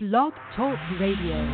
Blog Talk Radio.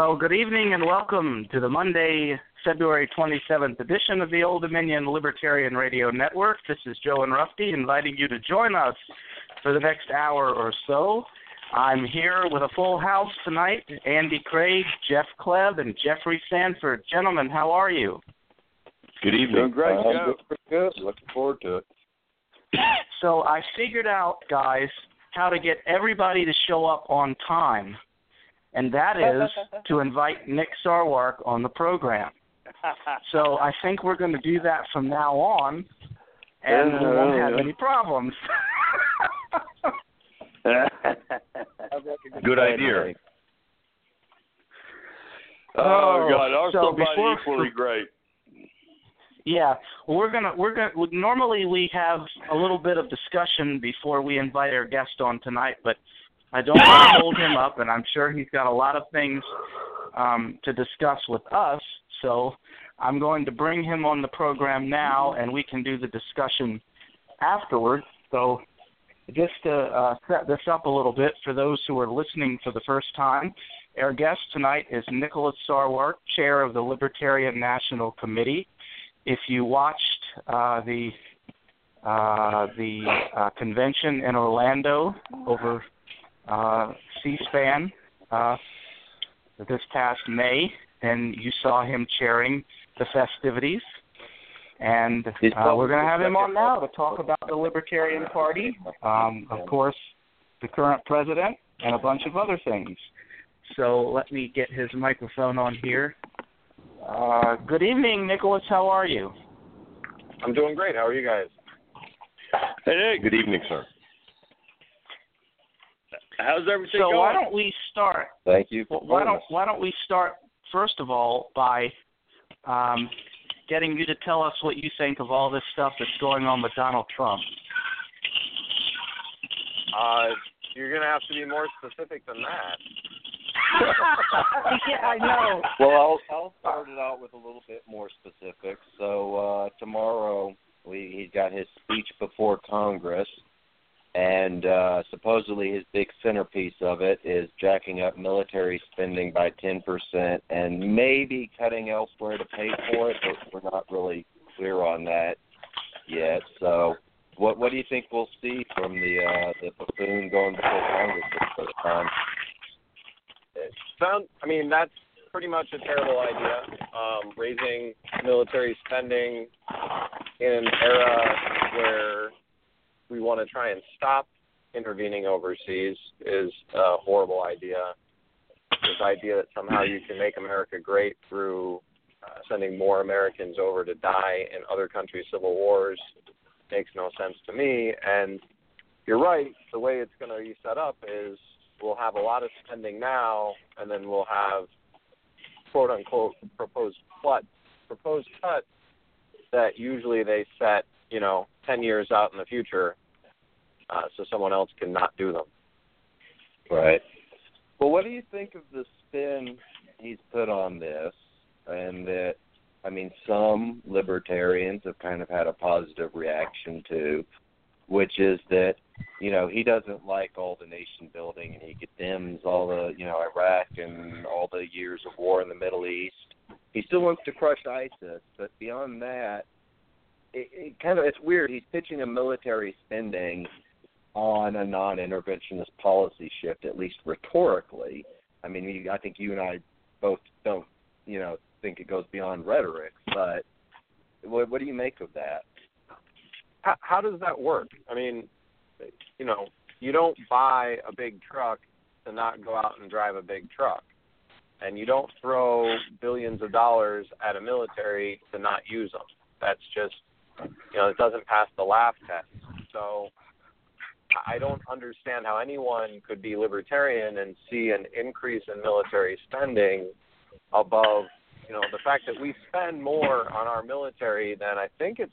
Well, good evening and welcome to the Monday, February 27th edition of the Old Dominion Libertarian Radio Network. This is Joe Enroughty inviting you to join us for the next hour or so. I'm here with a full house tonight Andy Craig, Jeff Kleb, and Jeffry Sanford. Gentlemen, how are you? Good evening. Doing great, uh, Joe. Pretty good. Looking forward to it. So I figured out, guys, how to get everybody to show up on time and that is to invite Nick Sarwark on the program. So I think we're going to do that from now on, and we won't have any problems. Good idea. Oh, oh, God, our so somebody before- equally great. Yeah, we're gonna we're gonna normally we have a little bit of discussion before we invite our guest on tonight, but I don't want to hold him up, and I'm sure he's got a lot of things um, to discuss with us. So I'm going to bring him on the program now, and we can do the discussion afterward. So just to uh, set this up a little bit for those who are listening for the first time, our guest tonight is Nicholas Sarwark, chair of the Libertarian National Committee. If you watched uh, the uh, the uh, convention in Orlando over uh, C-SPAN uh, this past May, and you saw him chairing the festivities. And uh, we're going to have him on now to talk about the Libertarian Party, um, of course, the current president, and a bunch of other things. So let me get his microphone on here. Uh, good evening, Nicholas. How are you? I'm doing great. How are you guys? Hey, Nick, Good evening, sir. How's everything So going? why don't we start? Thank you. For why don't why don't we start first of all by um, getting you to tell us what you think of all this stuff that's going on with Donald Trump. Uh, you're gonna have to be more specific than that. yeah, I know. Well, I'll I'll start it out with a little bit more specifics. So uh, tomorrow, we he's got his speech before Congress, and uh, supposedly his big centerpiece of it is jacking up military spending by ten percent and maybe cutting elsewhere to pay for it, but we're not really clear on that yet. So, what what do you think we'll see from the uh, the buffoon going before Congress the first time? It sound, I mean, that's pretty much a terrible idea. Um, raising military spending in an era where we want to try and stop intervening overseas is a horrible idea. This idea that somehow you can make America great through uh, sending more Americans over to die in other countries' civil wars makes no sense to me. And you're right, the way it's going to be set up is we'll have a lot of spending now, and then we'll have quote unquote proposed cut proposed cuts that usually they set you know ten years out in the future, uh, so someone else can not do them. Right. Well, what do you think of the spin he's put on this, and that I mean, some libertarians have kind of had a positive reaction to, which is that you know he doesn't like all the nation building, and he condemns all the you know Iraq and all the years of war in the Middle East. He still wants to crush ISIS, but beyond that, it, it kind of it's weird. He's pitching a military spending on a non-interventionist policy shift, at least rhetorically. I mean, I think you and I both don't, you know, think it goes beyond rhetoric. But what, what do you make of that? How, how does that work? I mean, you know, you don't buy a big truck to not go out and drive a big truck, and you don't throw billions of dollars at a military to not use them. That's just, you know, it doesn't pass the laugh test. So I don't understand how anyone could be libertarian and see an increase in military spending above, you know, the fact that we spend more on our military than I think it's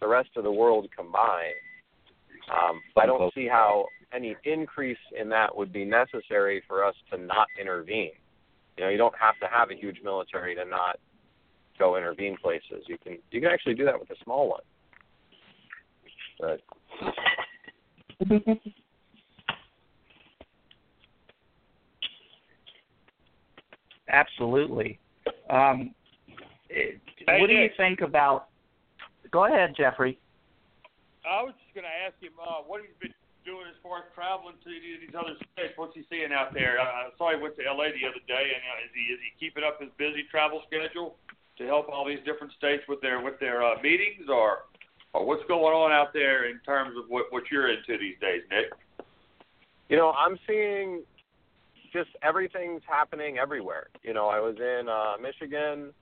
the rest of the world combined. Um, I don't see how any increase in that would be necessary for us to not intervene. You know, you don't have to have a huge military to not go intervene places. You can you can actually do that with a small one. But Absolutely. Um, it- Hey, what do you think about? Go ahead, Jeffry. I was just going to ask him uh, what he's been doing as far as traveling to these these other states. What's he seeing out there? I, I saw he went to L.A. the other day, and uh, is he is he keeping up his busy travel schedule to help all these different states with their with their uh, meetings, or or what's going on out there in terms of what what you're into these days, Nick? You know, I'm seeing just everything's happening everywhere. You know, I was in uh, Michigan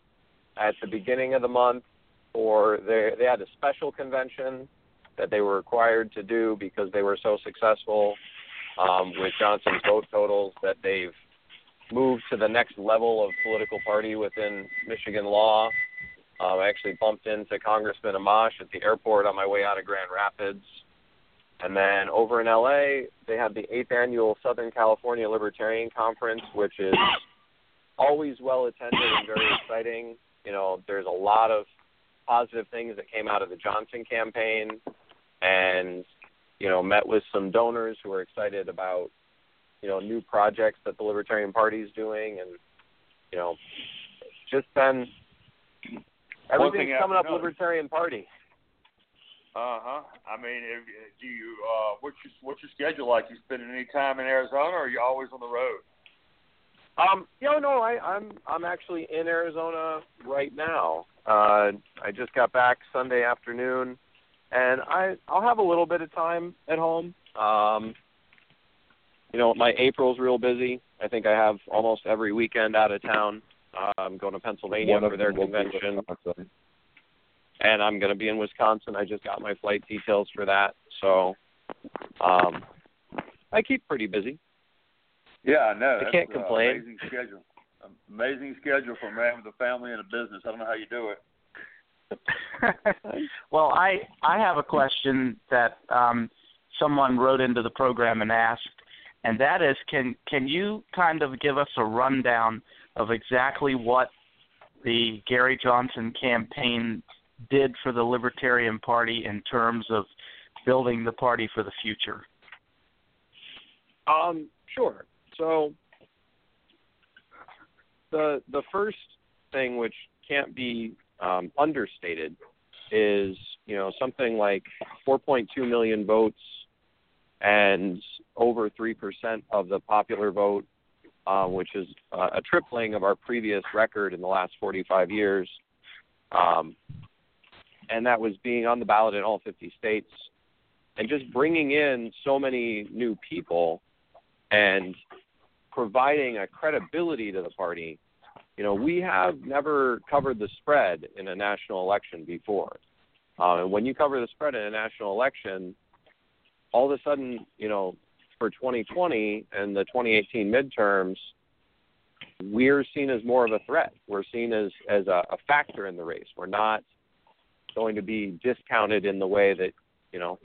at the beginning of the month for they they had a special convention that they were required to do because they were so successful um, with Johnson's vote totals that they've moved to the next level of political party within Michigan law. Um, I actually bumped into Congressman Amash at the airport on my way out of Grand Rapids. And then over in LA, they had the eighth annual Southern California Libertarian Conference, which is always well attended and very exciting. You know, there's a lot of positive things that came out of the Johnson campaign, and you know, met with some donors who are excited about you know new projects that the Libertarian Party is doing, and you know, just been everything's coming up. Libertarian Party. Uh huh. I mean, if, do you uh, what's your what's your schedule like? You spending any time in Arizona, or are you always on the road? Um, you know, no, I, I'm I'm actually in Arizona right now. Uh, I just got back Sunday afternoon, and I I'll have a little bit of time at home. Um, you know, my April's real busy. I think I have almost every weekend out of town. Uh, I'm going to Pennsylvania one for their them will be convention, and I'm going to be in Wisconsin. I just got my flight details for that, so um, I keep pretty busy. Yeah, I know. I That's, can't uh, complain. amazing schedule. Amazing schedule for a man with a family and a business. I don't know how you do it. well, I I have a question that um, someone wrote into the program and asked, and that is, can can you kind of give us a rundown of exactly what the Gary Johnson campaign did for the Libertarian Party in terms of building the party for the future? Um, sure. So the the first thing which can't be um, understated is you know something like 4.2 million votes and over three percent of the popular vote, uh, which is uh, a tripling of our previous record in the last 45 years. Um, and that was being on the ballot in all 50 states, and just bringing in so many new people and providing a credibility to the party. You know, we have never covered the spread in a national election before. Uh, and when you cover the spread in a national election, all of a sudden, you know, for 2020 and the 2018 midterms, we're seen as more of a threat. We're seen as as a, a factor in the race. We're not going to be discounted in the way that, you know,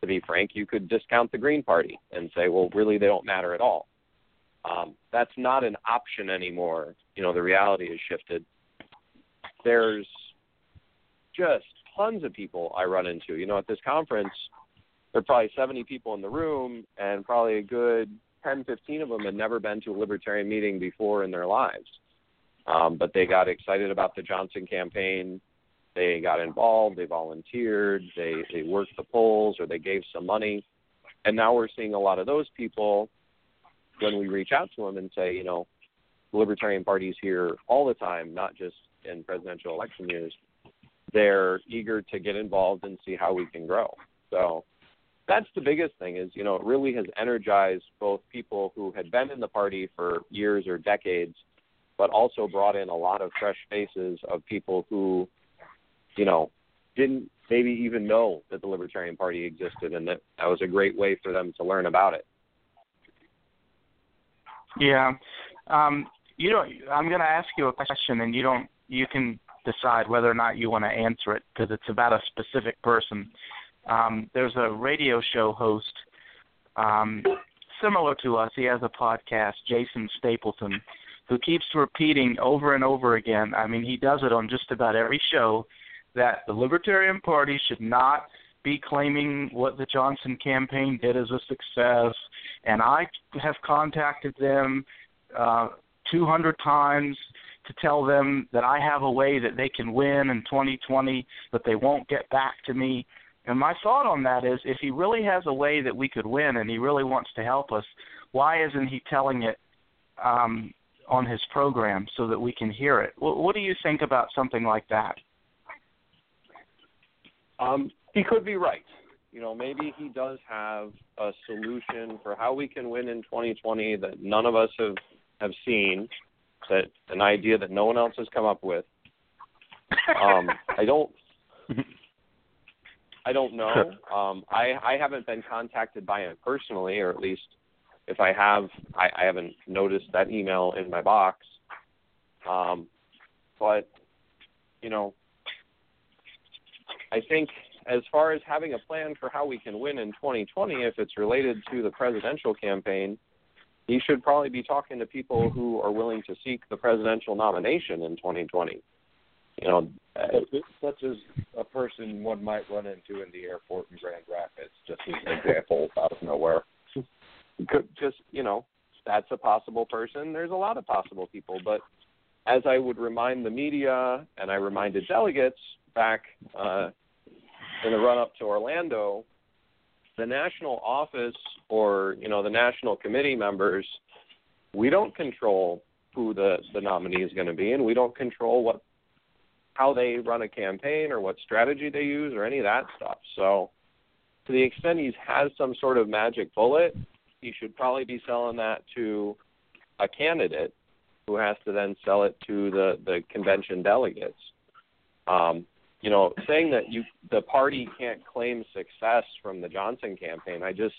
to be frank, you could discount the Green Party and say, well, really, they don't matter at all. Um, that's not an option anymore. You know, the reality has shifted. There's just tons of people I run into. You know, at this conference, there are probably 70 people in the room, and probably a good 10, 15 of them had never been to a libertarian meeting before in their lives. Um, but they got excited about the Johnson campaign. They got involved. They volunteered. They they worked the polls, or they gave some money. And now we're seeing a lot of those people when we reach out to them and say, you know, the Libertarian Party's here all the time, not just in presidential election years. They're eager to get involved and see how we can grow. So that's the biggest thing is, you know, it really has energized both people who had been in the party for years or decades, but also brought in a lot of fresh faces of people who, you know, didn't maybe even know that the Libertarian Party existed and that that was a great way for them to learn about it. Yeah. Um, you don't. I'm going to ask you a question, and you don't. You can decide whether or not you want to answer it because it's about a specific person. Um, there's a radio show host um, similar to us. He has a podcast, Jason Stapleton, who keeps repeating over and over again. I mean, he does it on just about every show that the Libertarian Party should not be claiming what the Johnson campaign did as a success. And I have contacted them uh, 200 times to tell them that I have a way that they can win in 2020, but they won't get back to me. And my thought on that is if he really has a way that we could win and he really wants to help us, why isn't he telling it um, on his program so that we can hear it? What, what do you think about something like that? Um, he could be right. You know, maybe he does have a solution for how we can win in 2020 that none of us have have seen. That an idea that no one else has come up with. Um, I don't. I don't know. Um, I I haven't been contacted by him personally, or at least if I have, I, I haven't noticed that email in my box. Um, but you know, I think as far as having a plan for how we can win in 2020, if it's related to the presidential campaign, he should probably be talking to people who are willing to seek the presidential nomination in 2020. You know, such as a person one might run into in the airport in Grand Rapids, just as an example out of nowhere. Could just you know, that's a possible person. There's a lot of possible people, but as I would remind the media and I reminded delegates back uh, in the run up to Orlando, the national office or you know the national committee members, we don't control who the the nominee is going to be, and we don't control what how they run a campaign or what strategy they use or any of that stuff. So, to the extent he has some sort of magic bullet, he should probably be selling that to a candidate who has to then sell it to the the convention delegates. Um, you know, saying that you the party can't claim success from the Johnson campaign, I just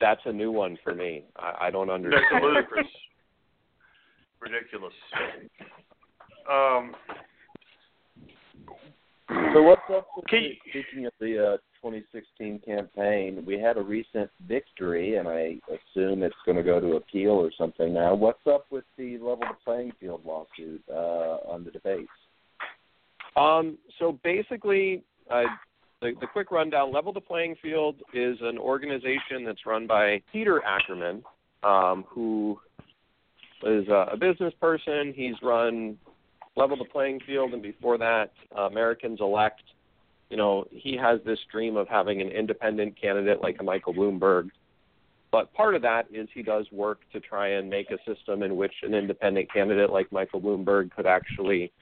that's a new one for me. I, I don't understand. That's ludicrous. Ridiculous. Um, So what's up with Can you- speaking of the uh, 2016 campaign? We had a recent victory, and I assume it's going to go to appeal or something now. What's up with the level the playing field lawsuit uh, on the debates? Um, so basically, uh, the, the quick rundown: Level the Playing Field is an organization that's run by Peter Ackerman, um, who is a, a business person. He's run Level the Playing Field, and before that, uh, Americans Elect. You know, he has this dream of having an independent candidate like a Michael Bloomberg. But part of that is he does work to try and make a system in which an independent candidate like Michael Bloomberg could actually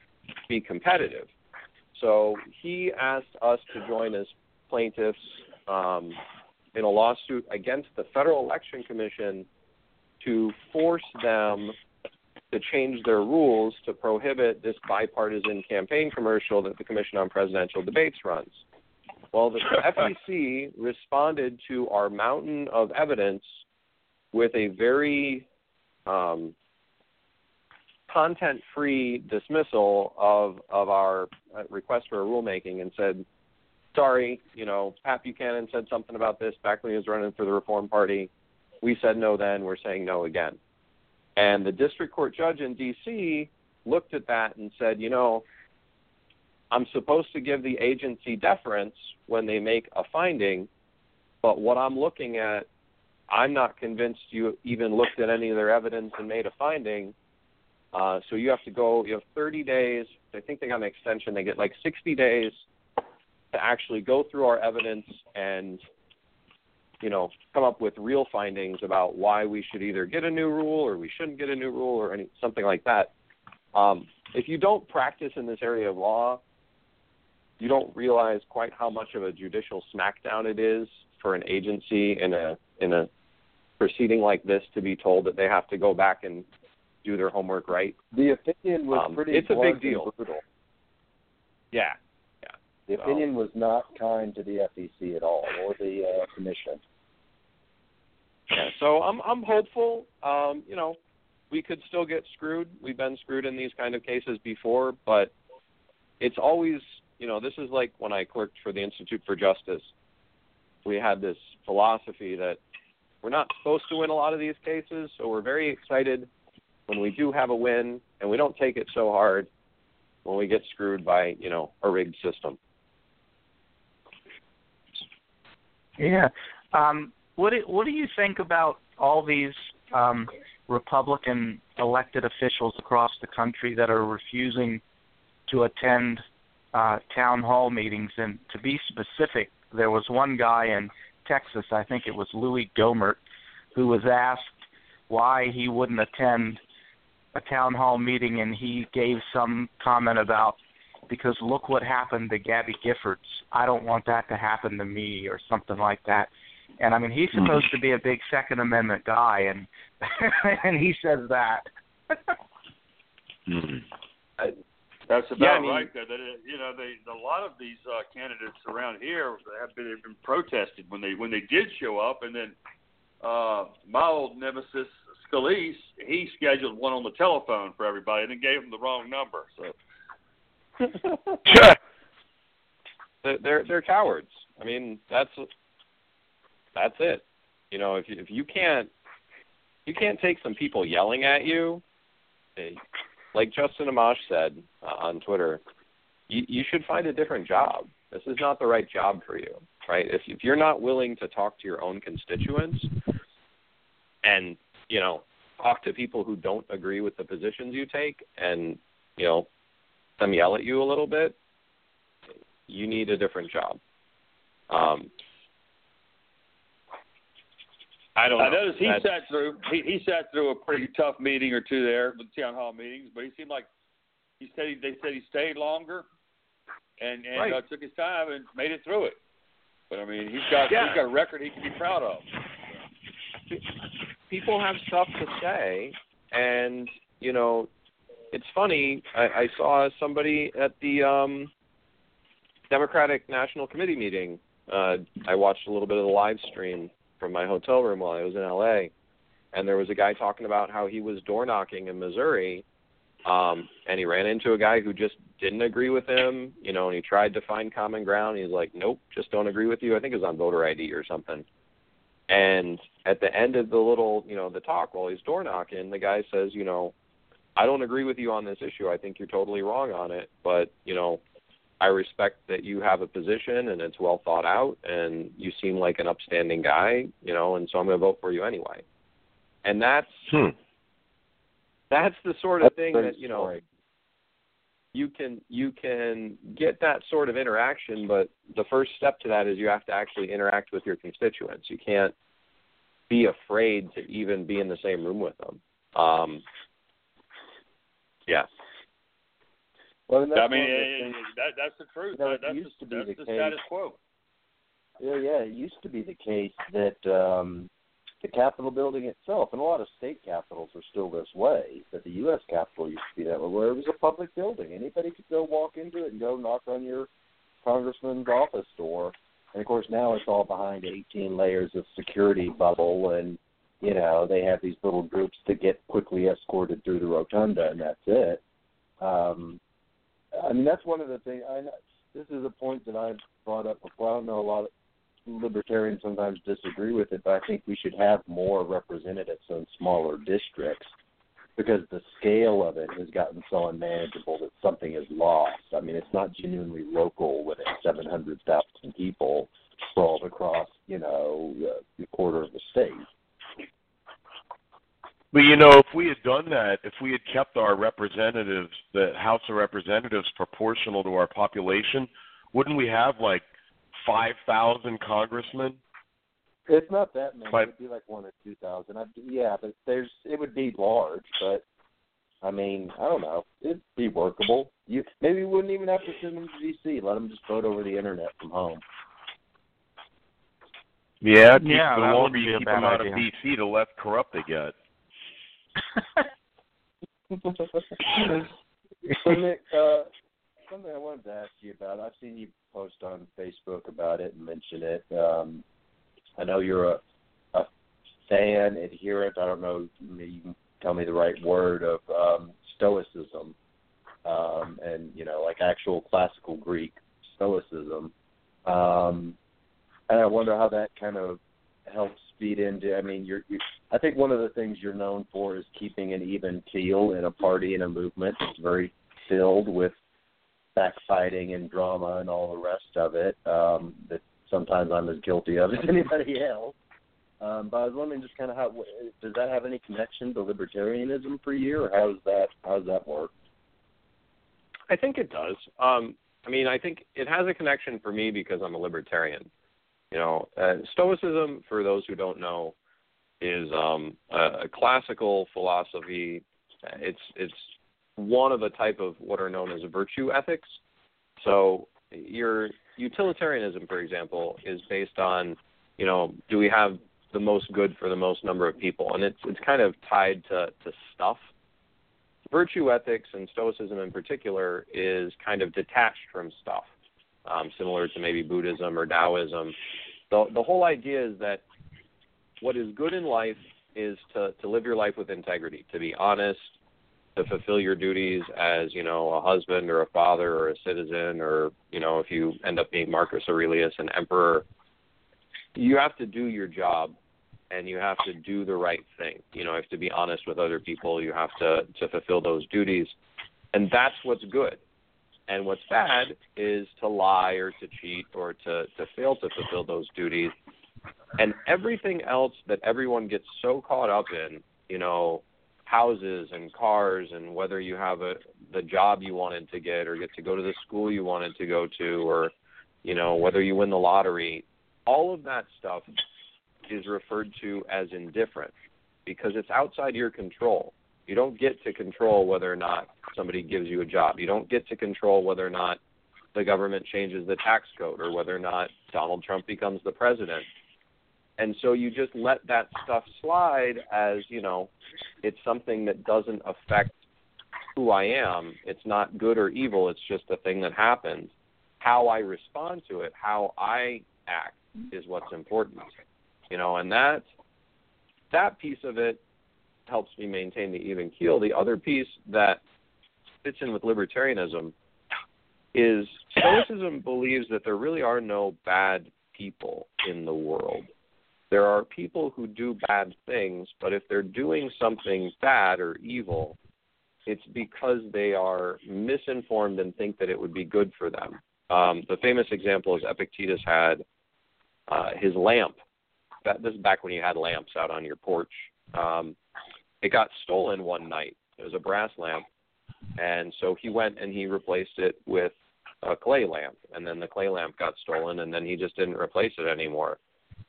be competitive. So he asked us to join as plaintiffs um, in a lawsuit against the Federal Election Commission to force them to change their rules to prohibit this bipartisan campaign commercial that the Commission on Presidential Debates runs. Well, the FEC responded to our mountain of evidence with a very um, content-free dismissal of of our uh, request for a rulemaking and said, "Sorry, you know, Pat Buchanan said something about this back when he was running for the Reform Party. We said no then. We're saying no again." And the district court judge in D.C. looked at that and said, "You know, I'm supposed to give the agency deference when they make a finding, but what I'm looking at." I'm not convinced you even looked at any of their evidence and made a finding. Uh, so you have to go. You have 30 days. I think they got an extension. They get like 60 days to actually go through our evidence and, you know, come up with real findings about why we should either get a new rule or we shouldn't get a new rule or any something like that. Um, if you don't practice in this area of law, you don't realize quite how much of a judicial smackdown it is for an agency in a in a proceeding like this to be told that they have to go back and do their homework right. The opinion was Um, pretty it's a big deal. brutal. Yeah. The So- opinion was not kind to the FEC at all, or the uh, commission. Yeah. So I'm I'm hopeful. Um, you know, we could still get screwed. We've been screwed in these kind of cases before, but it's always you know, this is like when I clerked for the Institute for Justice. We had this philosophy that we're not supposed to win a lot of these cases, so we're very excited when we do have a win, and we don't take it so hard when we get screwed by you know a rigged system. Yeah. Um, what do, what do you think about all these um, Republican elected officials across the country that are refusing to attend uh, town hall meetings? And to be specific, there was one guy in Texas, I think it was Louie Gohmert, who was asked why he wouldn't attend a town hall meeting, and he gave some comment about because look what happened to Gabby Giffords. I don't want that to happen to me, or something like that. And I mean, he's supposed to be a big Second Amendment guy, and and he says that. That's about Yeah, I mean- right. There, that it, you know, they a lot of these uh, candidates around here have been, have been protested when they when they did show up, and then uh, my old nemesis Scalise, he scheduled one on the telephone for everybody, and then gave them the wrong number. So They're- they're they're cowards. I mean, that's that's it. You know, if if you can't you can't take some people yelling at you, eh, like Justin Amash said uh, on Twitter, you you should find a different job. This is not the right job for you, right? If if you're not willing to talk to your own constituents and you know talk to people who don't agree with the positions you take, and you know them yell at you a little bit, you need a different job. Um, I don't know. I noticed he That's- sat through he, he sat through a pretty tough meeting or two there with town hall meetings, but he seemed like he said he, they said he stayed longer and and Right. uh, took his time and made it through it. But I mean, he's got Yeah. he's got a record he can be proud of. people have stuff to say, and you know, it's funny. I, I saw somebody at the um, Democratic National Committee meeting. Uh, I watched a little bit of the live stream from my hotel room while I was in LA, and there was a guy talking about how he was door knocking in Missouri, Um, and he ran into a guy who just didn't agree with him, you know, and he tried to find common ground. He's like, nope, just don't agree with you. I think it was on voter ID or something. And at the end of the little, you know, the talk while he's door knocking, the guy says, you know, I don't agree with you on this issue. I think you're totally wrong on it, but you know, I respect that you have a position and it's well thought out, and you seem like an upstanding guy, you know, and so I'm going to vote for you anyway. And that's Hmm. that's the sort of That's thing that you know story. you can you can get that sort of interaction, but the first step to that is you have to actually interact with your constituents. You can't be afraid to even be in the same room with them. Um, yeah. Well, I mean, one of the eh, things- that, that's the truth. You know, That- that's used the, to be that's the the case. status quo. Yeah, yeah. It used to be the case that um, the Capitol building itself, and a lot of state capitals are still this way, but the U.S. Capitol used to be that way, where it was a public building. Anybody could go walk into it and go knock on your congressman's office door. And of course, now it's all behind 18 layers of security bubble, and you know they have these little groups that get quickly escorted through the rotunda, and that's it. Um, I mean, that's one of the things. I know, this is a point that I've brought up before. I don't know a lot of libertarians sometimes disagree with it, but I think we should have more representatives in smaller districts because the scale of it has gotten so unmanageable that something is lost. I mean, it's not genuinely local when it's 700,000 people sprawled across, you know, a quarter of the state. But you know, if we had done that, if we had kept our representatives, the House of Representatives, proportional to our population, wouldn't we have like five thousand congressmen? It's not that many. But- It'd be like one or two thousand. I, yeah, but there's it would be large, but I mean, I don't know. It'd be workable. You maybe we wouldn't even have to send them to D.C. Let them just vote over the internet from home. Yeah, keep, Yeah, the longer you keep bad them out idea. of DC, the less corrupt they get. So Nick, uh, something I wanted to ask you about. I've seen you post on Facebook about it and mention it. Um, I know you're a, a fan, adherent. I don't know. Maybe you can tell me the right word of um, Stoicism, um, and you know, like actual classical Greek Stoicism. Um, and I wonder how that kind of helps feed into. I mean, you're. You, I think one of the things you're known for is keeping an even keel in a party and a movement that's very filled with backfighting and drama and all the rest of it. Um, that sometimes I'm as guilty of as anybody else. Um, but I was wondering just kind of how does that have any connection to libertarianism for you, or how does that how does that work? I think it does. Um, I mean, I think it has a connection for me because I'm a libertarian. You know, uh, Stoicism, for those who don't know, is um, a, a classical philosophy. It's it's one of a type of what are known as virtue ethics. So your utilitarianism, for example, is based on, you know, do we have the most good for the most number of people, and it's it's kind of tied to to stuff virtue ethics and stoicism in particular is kind of detached from stuff, um, similar to maybe Buddhism or Taoism. The the whole idea is that what is good in life is to to live your life with integrity, to be honest, to fulfill your duties as you know a husband or a father or a citizen or you know if you end up being Marcus Aurelius, an emperor. You have to do your job and you have to do the right thing. You know, you have to be honest with other people. You have to to fulfill those duties, and that's what's good. And what's bad is to lie or to cheat or to to fail to fulfill those duties. And everything else that everyone gets so caught up in, you know, houses and cars and whether you have a the job you wanted to get or get to go to the school you wanted to go to or you know whether you win the lottery all of that stuff is referred to as indifferent because it's outside your control. You don't get to control whether or not somebody gives you a job. You don't get to control whether or not the government changes the tax code or whether or not Donald Trump becomes the president. And so you just let that stuff slide as, you know, it's something that doesn't affect who I am. It's not good or evil, it's just a thing that happens. How I respond to it, how I act is what's important you know, and that that piece of it helps me maintain the even keel. The other piece that fits in with libertarianism is Stoicism believes that there really are no bad people in the world. There are people who do bad things, but if they're doing something bad or evil, it's because they are misinformed and think that it would be good for them. Um, the famous example is Epictetus had uh, his lamp. That, this is back when you had lamps out on your porch. Um, it got stolen one night. It was a brass lamp, and so he went and he replaced it with a clay lamp, and then the clay lamp got stolen, and then he just didn't replace it anymore.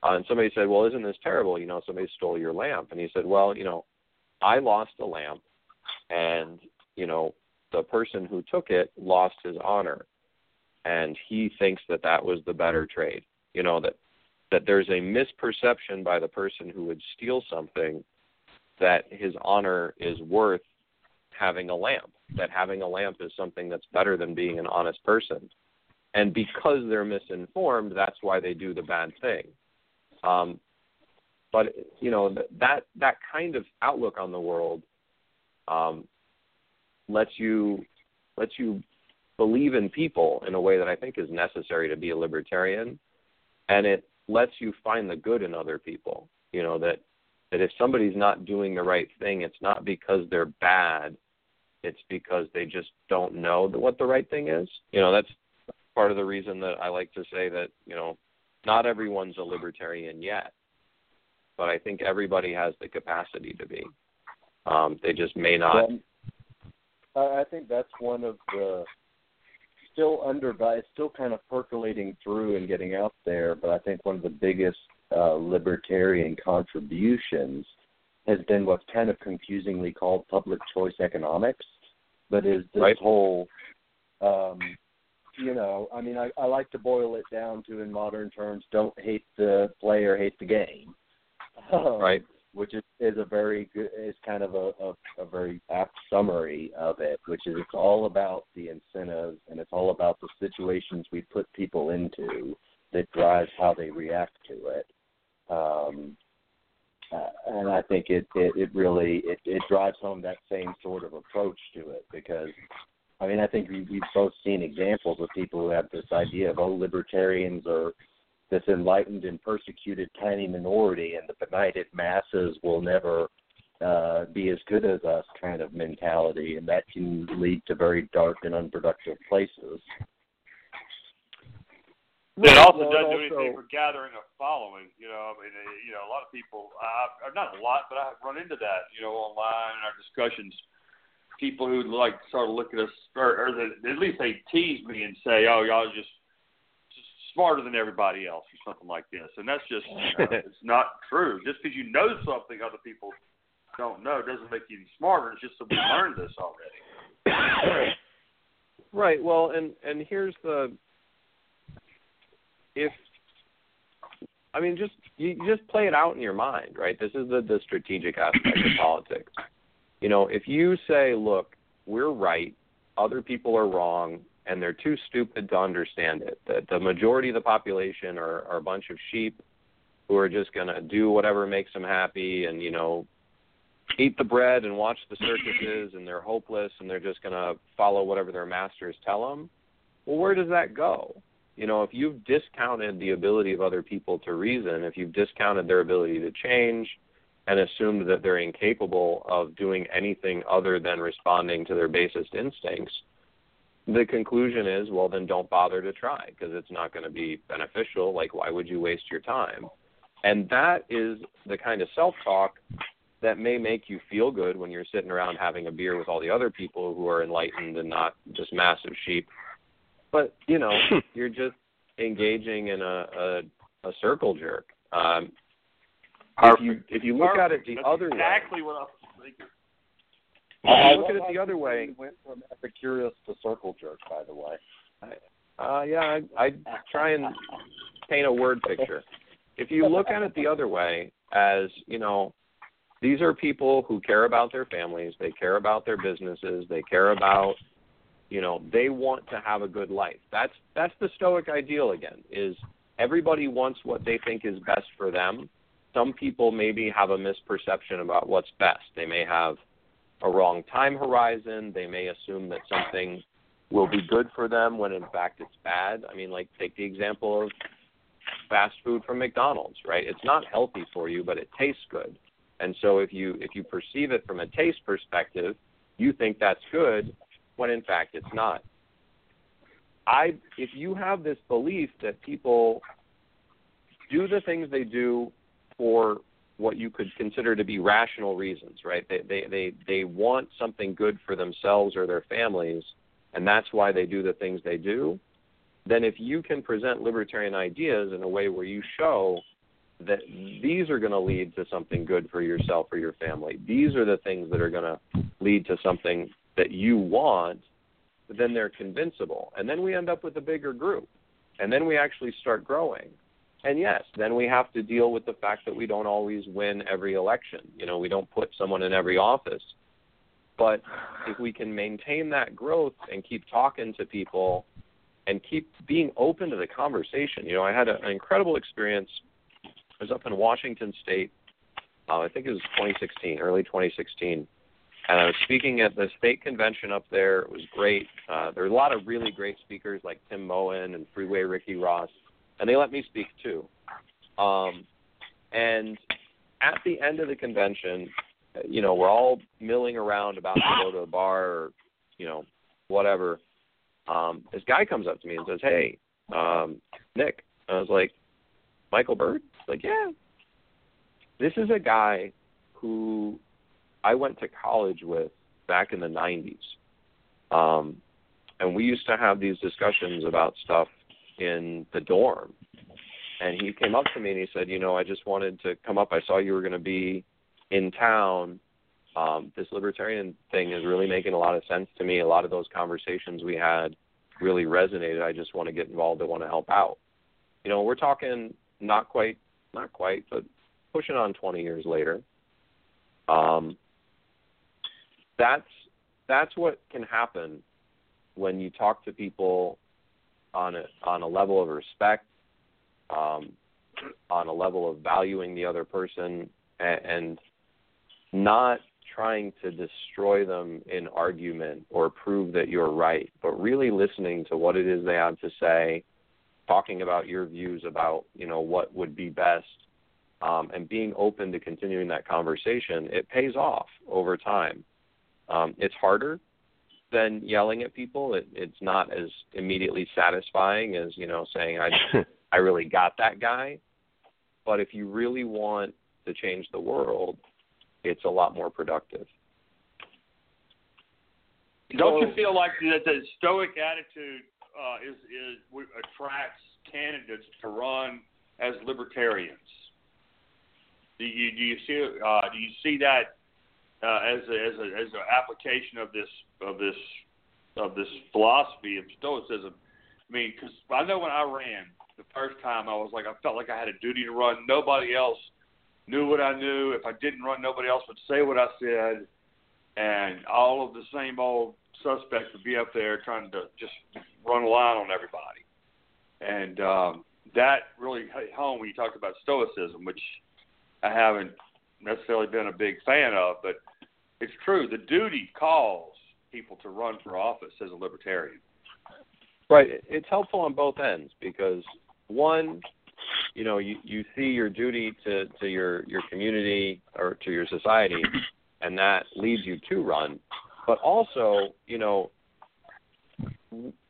Uh, and somebody said, "Well, isn't this terrible? You know, somebody stole your lamp." And he said, "Well, you know, I lost a lamp, and you know, the person who took it lost his honor, and he thinks that that was the better trade. You know that that there's a misperception by the person who would steal something that his honor is worth having a lamp, that having a lamp is something that's better than being an honest person. And because they're misinformed, that's why they do the bad thing. Um, but you know that that kind of outlook on the world um, lets you lets you believe in people in a way that I think is necessary to be a libertarian, and it lets you find the good in other people. You know that that if somebody's not doing the right thing, it's not because they're bad. It's because they just don't know what the right thing is. You know, that's part of the reason that I like to say that, you know, not everyone's a libertarian yet. But I think everybody has the capacity to be. Um, they just may not. Well, I think that's one of the still under, it's still kind of percolating through and getting out there. But I think one of the biggest uh, libertarian contributions has been what's kind of confusingly called public choice economics, but is this right. whole, um, you know, I mean, I, I like to boil it down to in modern terms, don't hate the player, hate the game. Um, right. Which is, is a very good, is kind of a, a, a very apt summary of it, which is it's all about the incentives and it's all about the situations we put people into that drives how they react to it. Um, uh, and I think it, it, it really it, it drives home that same sort of approach to it because I mean I think we, we've both seen examples of people who have this idea of oh libertarians are this enlightened and persecuted tiny minority and the benighted masses will never uh, be as good as us kind of mentality and that can lead to very dark and unproductive places. It also doesn't do also- anything for gathering a following. You know, I mean, you know, a lot of people, uh, or not a lot, but I've run into that. You know, online in our discussions, people who like sort of look at us, or, or the, at least they tease me and say, "Oh, y'all just, just smarter than everybody else," or something like this. And that's just, you know, it's not true. Just because you know something other people don't know doesn't make you any smarter. It's just that we learned this already. Right. Well, and and here's the if I mean just you you just play it out in your mind, right? This is the the strategic aspect of politics. You know, if you say, "Look, we're right, other people are wrong, and they're too stupid to understand it. That the majority of the population are, are a bunch of sheep who are just going to do whatever makes them happy and, you know, eat the bread and watch the circuses and they're hopeless and they're just going to follow whatever their masters tell them. Well, where does that go? You know, if you've discounted the ability of other people to reason, if you've discounted their ability to change and assumed that they're incapable of doing anything other than responding to their basest instincts, the conclusion is, well, then don't bother to try because it's not going to be beneficial. Like, why would you waste your time? And that is the kind of self talk that may make you feel good when you're sitting around having a beer with all the other people who are enlightened and not just massive sheep. But you know, you're just engaging in a a, a circle jerk. Um, if you if you look at it the That's other exactly way, what I was thinking. I I look at it the other way. Went from Epicurus to circle jerk, by the way. Uh, yeah, I, I try and paint a word picture. If you look at it the other way, as you know, these are people who care about their families, they care about their businesses, they care about, you know, they want to have a good life. That's that's the Stoic ideal again. Is everybody wants what they think is best for them. Some people maybe have a misperception about what's best. They may have a wrong time horizon. They may assume that something will be good for them when in fact it's bad. I mean, like take the example of fast food from McDonald's, right? It's not healthy for you, but it tastes good. And so if you if you perceive it from a taste perspective, you think that's good when in fact it's not. I if you have this belief that people do the things they do for what you could consider to be rational reasons, right? They they they they want something good for themselves or their families, and that's why they do the things they do. Then if you can present libertarian ideas in a way where you show that these are going to lead to something good for yourself or your family. These are the things that are going to lead to something that you want, then they're convincible. And then we end up with a bigger group. And then we actually start growing. And yes, then we have to deal with the fact that we don't always win every election. You know, we don't put someone in every office. But if we can maintain that growth and keep talking to people and keep being open to the conversation. You know, I had a, an incredible experience I was up in Washington State. Uh, I think it was 2016, early 2016, and I was speaking at the state convention up there. It was great. Uh, there were a lot of really great speakers like Tim Moen and Freeway Ricky Ross, and they let me speak too. Um, and at the end of the convention, you know, we're all milling around about to go to a bar or, you know, whatever. Um, this guy comes up to me and says, "Hey, um, Nick." I was like, "Michael Bird?" like, yeah. This is a guy who I went to college with back in the 90s. Um, and we used to have these discussions about stuff in the dorm. And he came up to me and he said, You know, I just wanted to come up. I saw you were going to be in town. Um, this libertarian thing is really making a lot of sense to me. A lot of those conversations we had really resonated. I just want to get involved. I want to help out. You know, we're talking not quite not quite, but pushing on 20 years later. Um, that's that's what can happen when you talk to people on a on a level of respect, um, on a level of valuing the other person, and, and not trying to destroy them in argument or prove that you're right, but really listening to what it is they have to say, talking about your views about you know what would be best um, and being open to continuing that conversation it pays off over time. Um, it's harder than yelling at people it, it's not as immediately satisfying as you know saying i i really got that guy but if you really want to change the world it's a lot more productive don't you feel like that the stoic attitude uh, is is attracts candidates to run as libertarians. Do you do you see uh, do you see that uh, as a, as a, as an application of this of this of this philosophy of stoicism? I mean, because I know when I ran the first time, I was like I felt like I had a duty to run. Nobody else knew what I knew. If I didn't run, nobody else would say what I said, and all of the same old suspects would be up there trying to just run a line on everybody. And um, that really hit home when you talked about stoicism, which I haven't necessarily been a big fan of, but it's true. The duty calls people to run for office as a libertarian. Right. It's helpful on both ends because one, you know, you, you see your duty to, to your, your community or to your society, and that leads you to run but also, you know,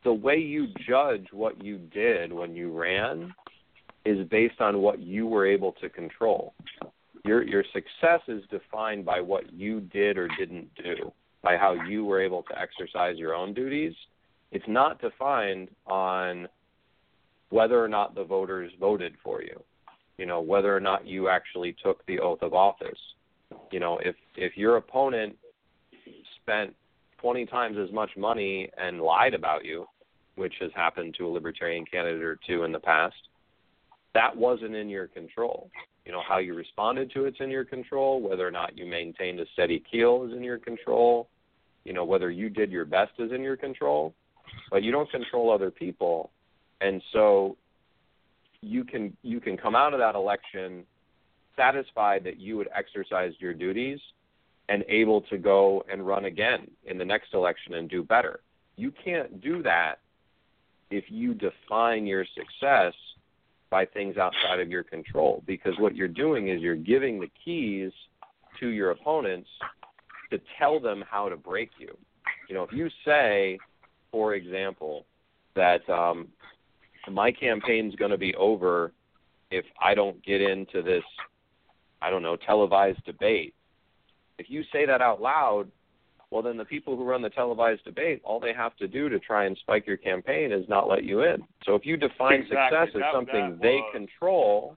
the way you judge what you did when you ran is based on what you were able to control. Your your success is defined by what you did or didn't do, by how you were able to exercise your own duties. It's not defined on whether or not the voters voted for you. You know, whether or not you actually took the oath of office. You know, if if your opponent spent 20 times as much money and lied about you, which has happened to a libertarian candidate or two in the past, that wasn't in your control. You know, how you responded to it's in your control, whether or not you maintained a steady keel is in your control, you know, whether you did your best is in your control, but you don't control other people. And so you can you can come out of that election satisfied that you had exercised your duties and able to go and run again in the next election and do better. You can't do that if you define your success by things outside of your control because what you're doing is you're giving the keys to your opponents to tell them how to break you. You know, if you say, for example, that um, my campaign's going to be over if I don't get into this, I don't know, televised debate. If you say that out loud, well, then the people who run the televised debate, all they have to do to try and spike your campaign is not let you in. So if you define Exactly. success as That- something that they control,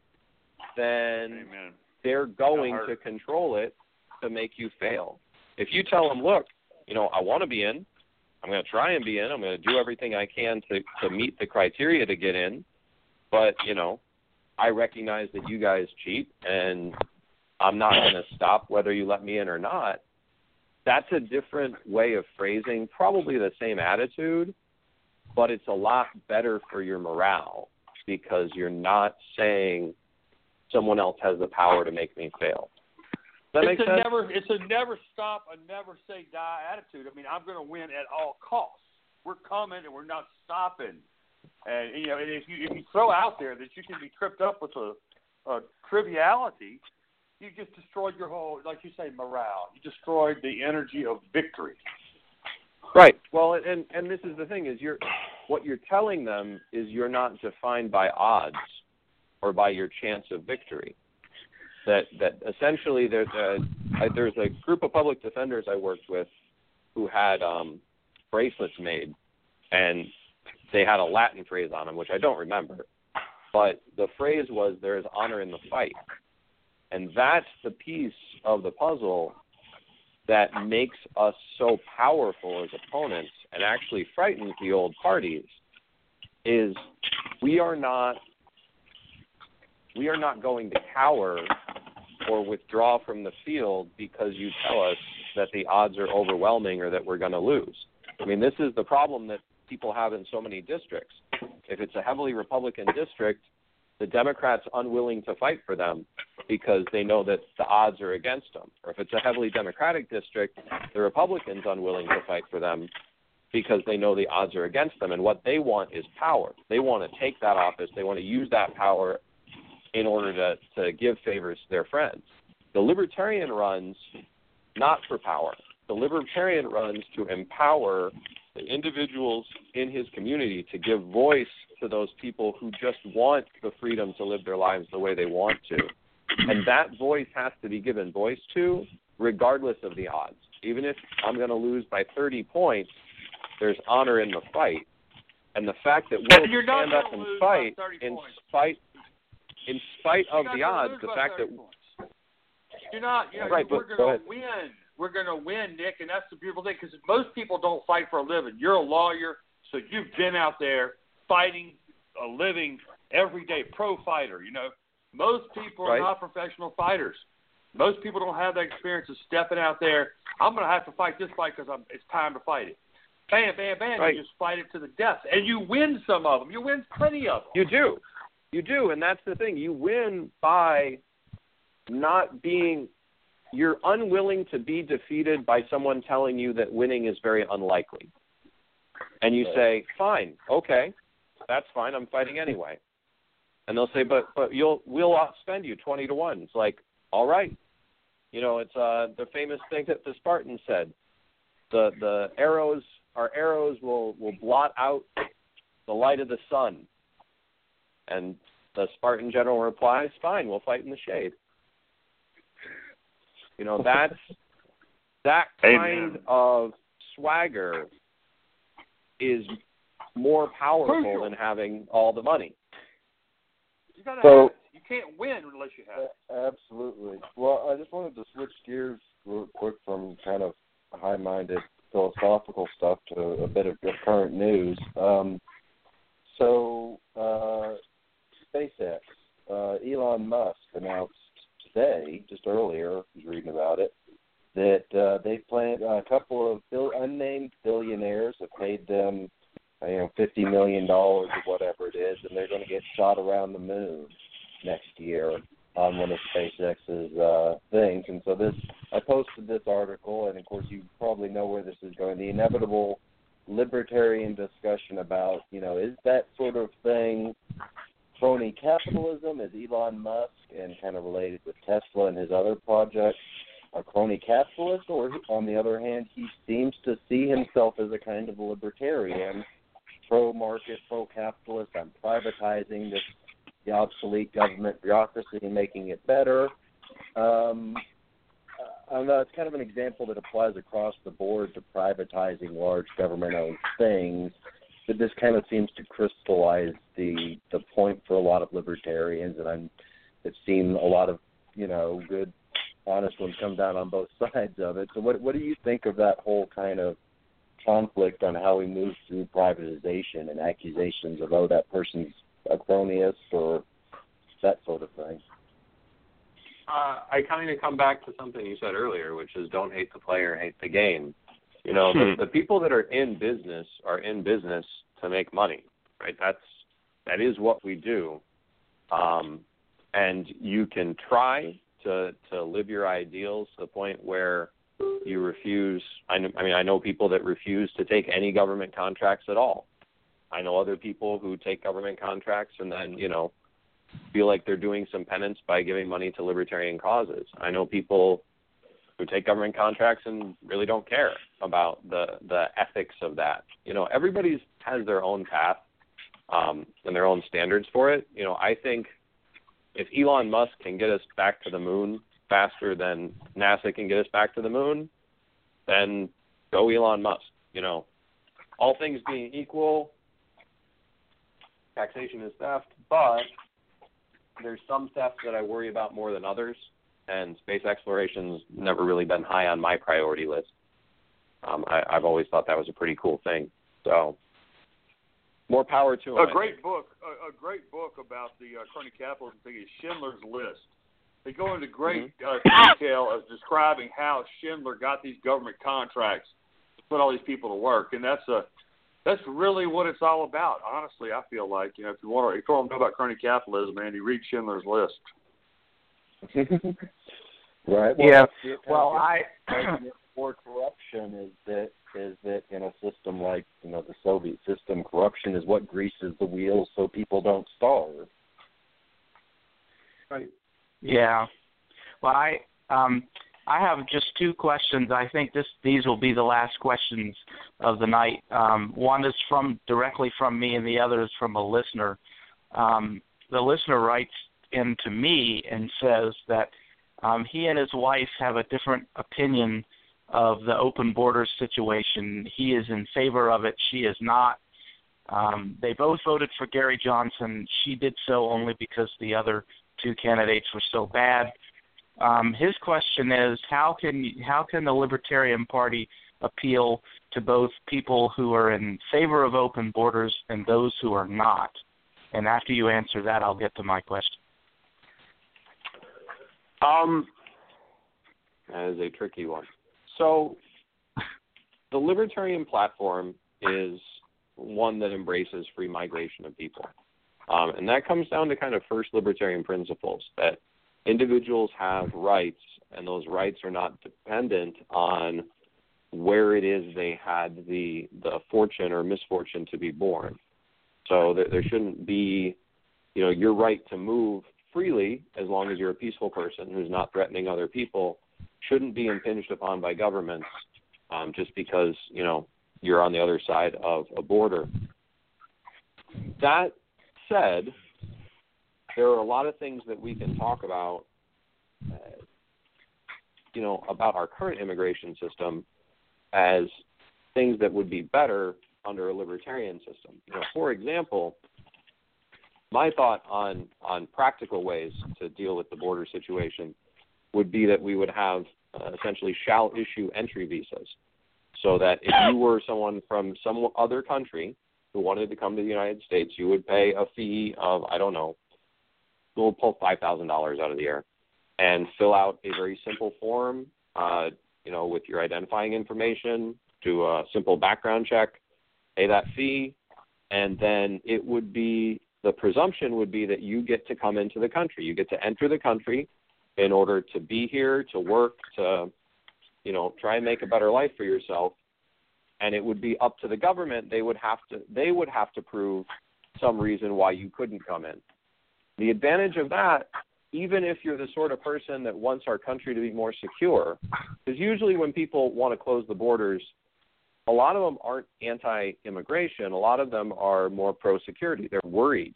then Amen. they're going to control it to make you fail. If you tell them, look, you know, I want to be in, I'm going to try and be in, I'm going to do everything I can to to meet the criteria to get in, but you know, I recognize that you guys cheat and I'm not going to stop whether you let me in or not. That's a different way of phrasing, probably the same attitude, but it's a lot better for your morale because you're not saying someone else has the power to make me fail. Does that it's a sense? never it's a never stop, a never say die attitude. I mean, I'm going to win at all costs. We're coming and we're not stopping. And you know, and if you if you throw out there that you can be tripped up with a, a triviality, you just destroyed your whole, like you say, morale. You destroyed the energy of victory. Right. Well, and and this is the thing is you're what you're telling them is you're not defined by odds or by your chance of victory. That that essentially there's a I- there's a group of public defenders I worked with who had um bracelets made and they had a Latin phrase on them which I don't remember. But the phrase was there is honor in the fight. And that's the piece of the puzzle that makes us so powerful as opponents and actually frightens the old parties is we are not we are not going to cower or withdraw from the field because you tell us that the odds are overwhelming or that we're going to lose. I mean, this is the problem that people have in so many districts. If it's a heavily Republican district, the Democrats unwilling to fight for them because they know that the odds are against them. Or if it's a heavily Democratic district, the Republicans unwilling to fight for them because they know the odds are against them. And what they want is power. They want to take that office. They want to use that power in order to, to give favors to their friends. The Libertarian runs not for power. The Libertarian runs to empower the individuals in his community to give voice to those people who just want the freedom to live their lives the way they want to. And that voice has to be given voice to regardless of the odds. Even if I'm going to lose by 30 points, there's honor in the fight. And the fact that we'll stand up and fight in points. spite in spite of the odds, the fact that points. you're not, you know, Right, we're going to win. We're going to win, Nick, and that's the beautiful thing because most people don't fight for a living. You're a lawyer, so you've been out there fighting a living every day, pro fighter. You know, most people are Right. not professional fighters. Most people don't have that experience of stepping out there. I'm going to have to fight this fight because it's time to fight it. Bam, bam, bam. Right. You just fight it to the death, and you win some of them. You win plenty of them. You do. You do, and that's the thing. You win by not being you're unwilling to be defeated by someone telling you that winning is very unlikely. And you say, "Fine. Okay. That's fine. I'm fighting anyway." And they'll say, "But but you'll we'll outspend you 20 to 1." It's like, "All right." You know, it's uh the famous thing that the Spartans said. The the arrows our arrows will will blot out the light of the sun. And the Spartan general replies, "Fine, we'll fight in the shade." You know, that's that kind Amen. of swagger is more powerful than having all the money. Got to So- have it. You can't win unless you have it. Absolutely. Well, I just wanted to switch gears real quick from kind of high-minded philosophical stuff to a bit of current news. Um, so, uh, SpaceX, uh, Elon Musk announced today, just earlier, I was reading about it, that uh, they plan a couple of bill, unnamed billionaires have paid them, you know, fifty million dollars or whatever it is, and they're going to get shot around the moon next year on one of SpaceX's uh, things, and so this I posted this article, and of course you probably know where this is going. The inevitable libertarian discussion about you know is that sort of thing crony capitalism? Is Elon Musk and kind of related with Tesla and his other projects a crony capitalist, or on the other hand, he seems to see himself as a kind of libertarian, pro market, pro capitalist. I'm privatizing this the obsolete government bureaucracy and making it better. Um, I don't know. It's kind of an example that applies across the board to privatizing large government-owned things. But this kind of seems to crystallize the the point for a lot of libertarians, and I'm I've seen a lot of you know good, honest ones come down on both sides of it. So what what do you think of that whole kind of conflict on how we move through privatization and accusations of oh that person's a cronyist or that sort of thing? Uh, I kind of come back to something you said earlier, which is don't hate the player, hate the game. You know, the, Hmm. the people that are in business are in business to make money, right? That's that is what we do. Um, and you can try to to live your ideals to the point where you refuse. I, know, I mean, I know people that refuse to take any government contracts at all. I know other people who take government contracts and then you know feel like they're doing some penance by giving money to libertarian causes. I know people who take government contracts and really don't care about the the ethics of that. You know, everybody's has their own path um, and their own standards for it. You know, I think if Elon Musk can get us back to the moon faster than NASA can get us back to the moon, then go Elon Musk. You know, all things being equal, taxation is theft, but there's some theft that I worry about more than others, and space exploration's never really been high on my priority list. Um, I, I've always thought that was a pretty cool thing. So, more power to him. A great book, a, a great book about the uh, crony capitalism thing is Schindler's List. They go into great uh, detail of describing how Schindler got these government contracts to put all these people to work, and that's a that's really what it's all about. Honestly, I feel like you know if you want to, if you want to know about crony capitalism, Andy, read Schindler's List. right. Well, Yeah. that's Well, I argument for corruption is that is that in a system like you know the Soviet system, corruption is what greases the wheels so people don't starve. Right. Yeah. Well, I um I have just two questions. I think this these will be the last questions of the night. Um, one is from directly from me, and the other is from a listener. Um, the listener writes in to me and says that um, he and his wife have a different opinion of the open borders situation. He is in favor of it. She is not. Um, they both voted for Gary Johnson. She did so only because the other two candidates were so bad. Um, his question is how can how can the Libertarian Party appeal to both people who are in favor of open borders and those who are not? And after you answer that, I'll get to my question. Um, that is a tricky one. So, the libertarian platform is one that embraces free migration of people. Um, and that comes down to kind of first libertarian principles that individuals have rights, and those rights are not dependent on where it is they had the the fortune or misfortune to be born. So there, there shouldn't be, you know, your right to move freely as long as you're a peaceful person who's not threatening other people shouldn't be impinged upon by governments um, just because you know you're on the other side of a border. That said, there are a lot of things that we can talk about, uh, you know, about our current immigration system as things that would be better under a libertarian system. You know, for example, my thought on on practical ways to deal with the border situation would be that we would have uh, essentially shall issue entry visas, so that if you were someone from some other country who wanted to come to the United States, you would pay a fee of I don't know, we'll pull five thousand dollars out of the air, and fill out a very simple form, uh, you know, with your identifying information, do a simple background check, pay that fee, and then it would be the presumption would be that you get to come into the country. You get to enter the country, in order to be here, to work, to you know, try and make a better life for yourself. And it would be up to the government. They would have to they would have to prove some reason why you couldn't come in. The advantage of that, even if you're the sort of person that wants our country to be more secure, because usually when people want to close the borders, a lot of them aren't anti-immigration. A lot of them are more pro-security. They're worried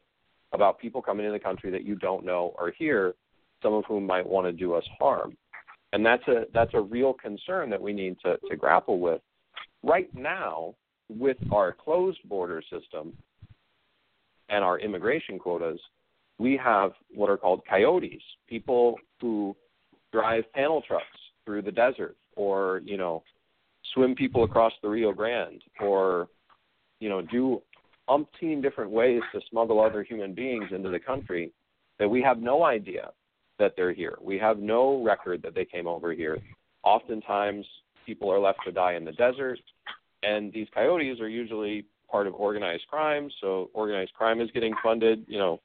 about people coming in the country that you don't know are here, some of whom might want to do us harm. And that's a that's a real concern that we need to, to grapple with. Right now, with our closed border system and our immigration quotas, we have what are called coyotes, people who drive panel trucks through the desert or, you know, swim people across the Rio Grande or, you know, do umpteen different ways to smuggle other human beings into the country that we have no idea that they're here. We have no record that they came over here. Oftentimes, people are left to die in the desert, and these coyotes are usually part of organized crime. So organized crime is getting funded, you know,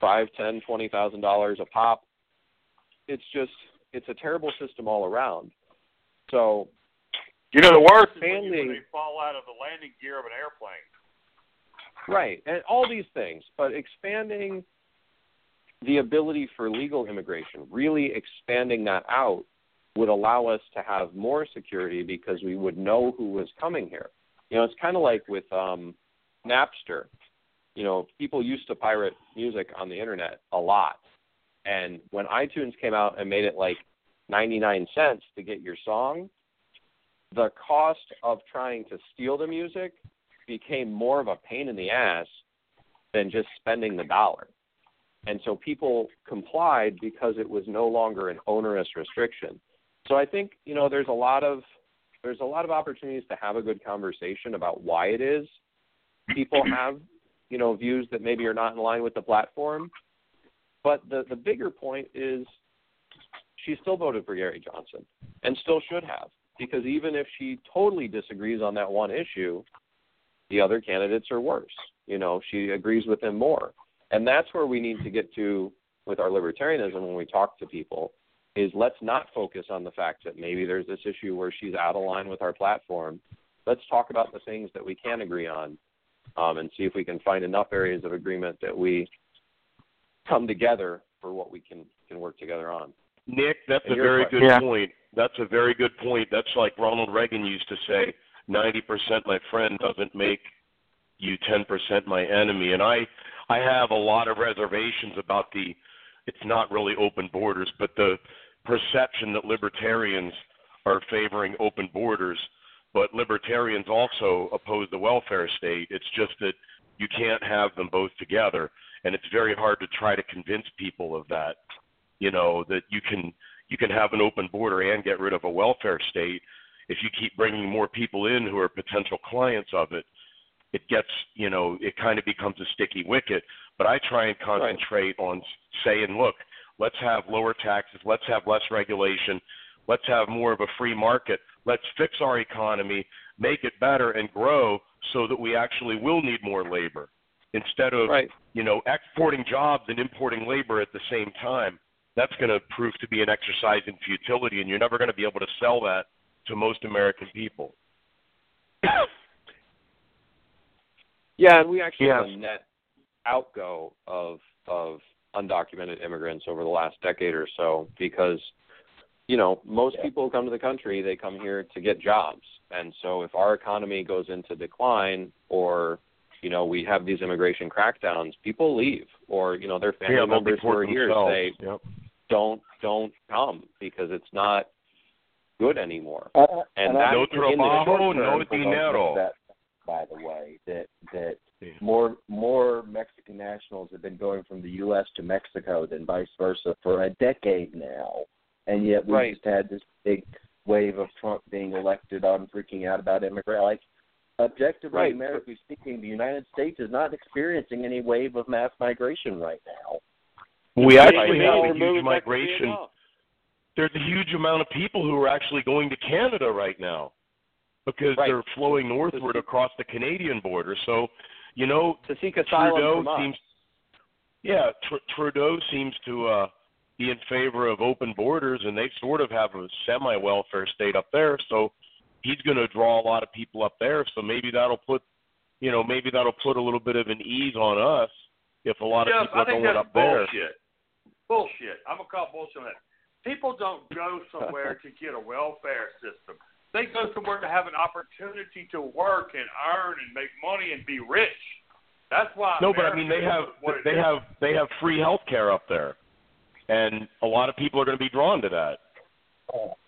five, ten, twenty thousand dollars a pop. It's just it's a terrible system all around. So you know the worst expanding, is when, they fall out of the landing gear of an airplane. Right, and all these things, but expanding the ability for legal immigration, really expanding that out, would allow us to have more security because we would know who was coming here. You know, it's kind of like with um, Napster. You know, people used to pirate music on the internet a lot, and when iTunes came out and made it like 99 cents to get your song, the cost of trying to steal the music became more of a pain in the ass than just spending the dollar. And so people complied because it was no longer an onerous restriction. So I think, you know, there's a lot of there's a lot of opportunities to have a good conversation about why it is people have, you know, views that maybe are not in line with the platform. But the the bigger point is she still voted for Gary Johnson and still should have because even if she totally disagrees on that one issue, the other candidates are worse. You know, she agrees with him more. And that's where we need to get to with our libertarianism when we talk to people is let's not focus on the fact that maybe there's this issue where she's out of line with our platform. Let's talk about the things that we can agree on um, and see if we can find enough areas of agreement that we come together for what we can, can work together on. Nick, that's And a very question. good Yeah. point. That's a very good point. That's like Ronald Reagan used to say, 90% my friend doesn't make you 10% my enemy. And I I have a lot of reservations about the it's not really open borders, but the perception that libertarians are favoring open borders, but libertarians also oppose the welfare state. It's just that you can't have them both together, and it's very hard to try to convince people of that. You know that you can you can have an open border and get rid of a welfare state if you keep bringing more people in who are potential clients of it. It gets you know it kind of becomes a sticky wicket. But I try and concentrate on saying, look, let's have lower taxes, let's have less regulation, let's have more of a free market, let's fix our economy, make it better, and grow so that we actually will need more labor instead of Right. you know exporting jobs and importing labor at the same time. That's going to prove to be an exercise in futility, and you're never going to be able to sell that to most American people. Yeah, and we actually have a net outgo of of undocumented immigrants over the last decade or so because you know most people who come to the country they come here to get jobs and so if our economy goes into decline or you know we have these immigration crackdowns people leave or you know their family yeah, they'll members who deport are here themselves. say Yep. don't don't come because it's not good anymore Uh, And I that- think No trabajo, no dinero. That, by the way, that that Yeah. more more Mexican nationals have been going from the U.S. to Mexico than vice versa for a decade now, and yet we Right. just had this big wave of Trump being elected on freaking out about immigrant. Like objectively, Right. numerically speaking, the United States is not experiencing any wave of mass migration right now. We actually have a huge migration. There's a huge amount of people who are actually going to Canada right now because Right. they're flowing northward across the Canadian border. So, you know, to seek asylum Trudeau seems, yeah, Tr- Trudeau seems to uh, be in favor of open borders, and they sort of have a semi welfare state up there. So he's going to draw a lot of people up there. So maybe that'll put, you know, maybe that'll put a little bit of an ease on us if a lot of Jeff, people are going up there. bullshit. Bullshit. I'm gonna call bullshit on that. People don't go somewhere to get a welfare system. They go somewhere to have an opportunity to work and earn and make money and be rich. That's why. No, but I mean they have is what it they is. have they have free health care up there, and a lot of people are going to be drawn to that.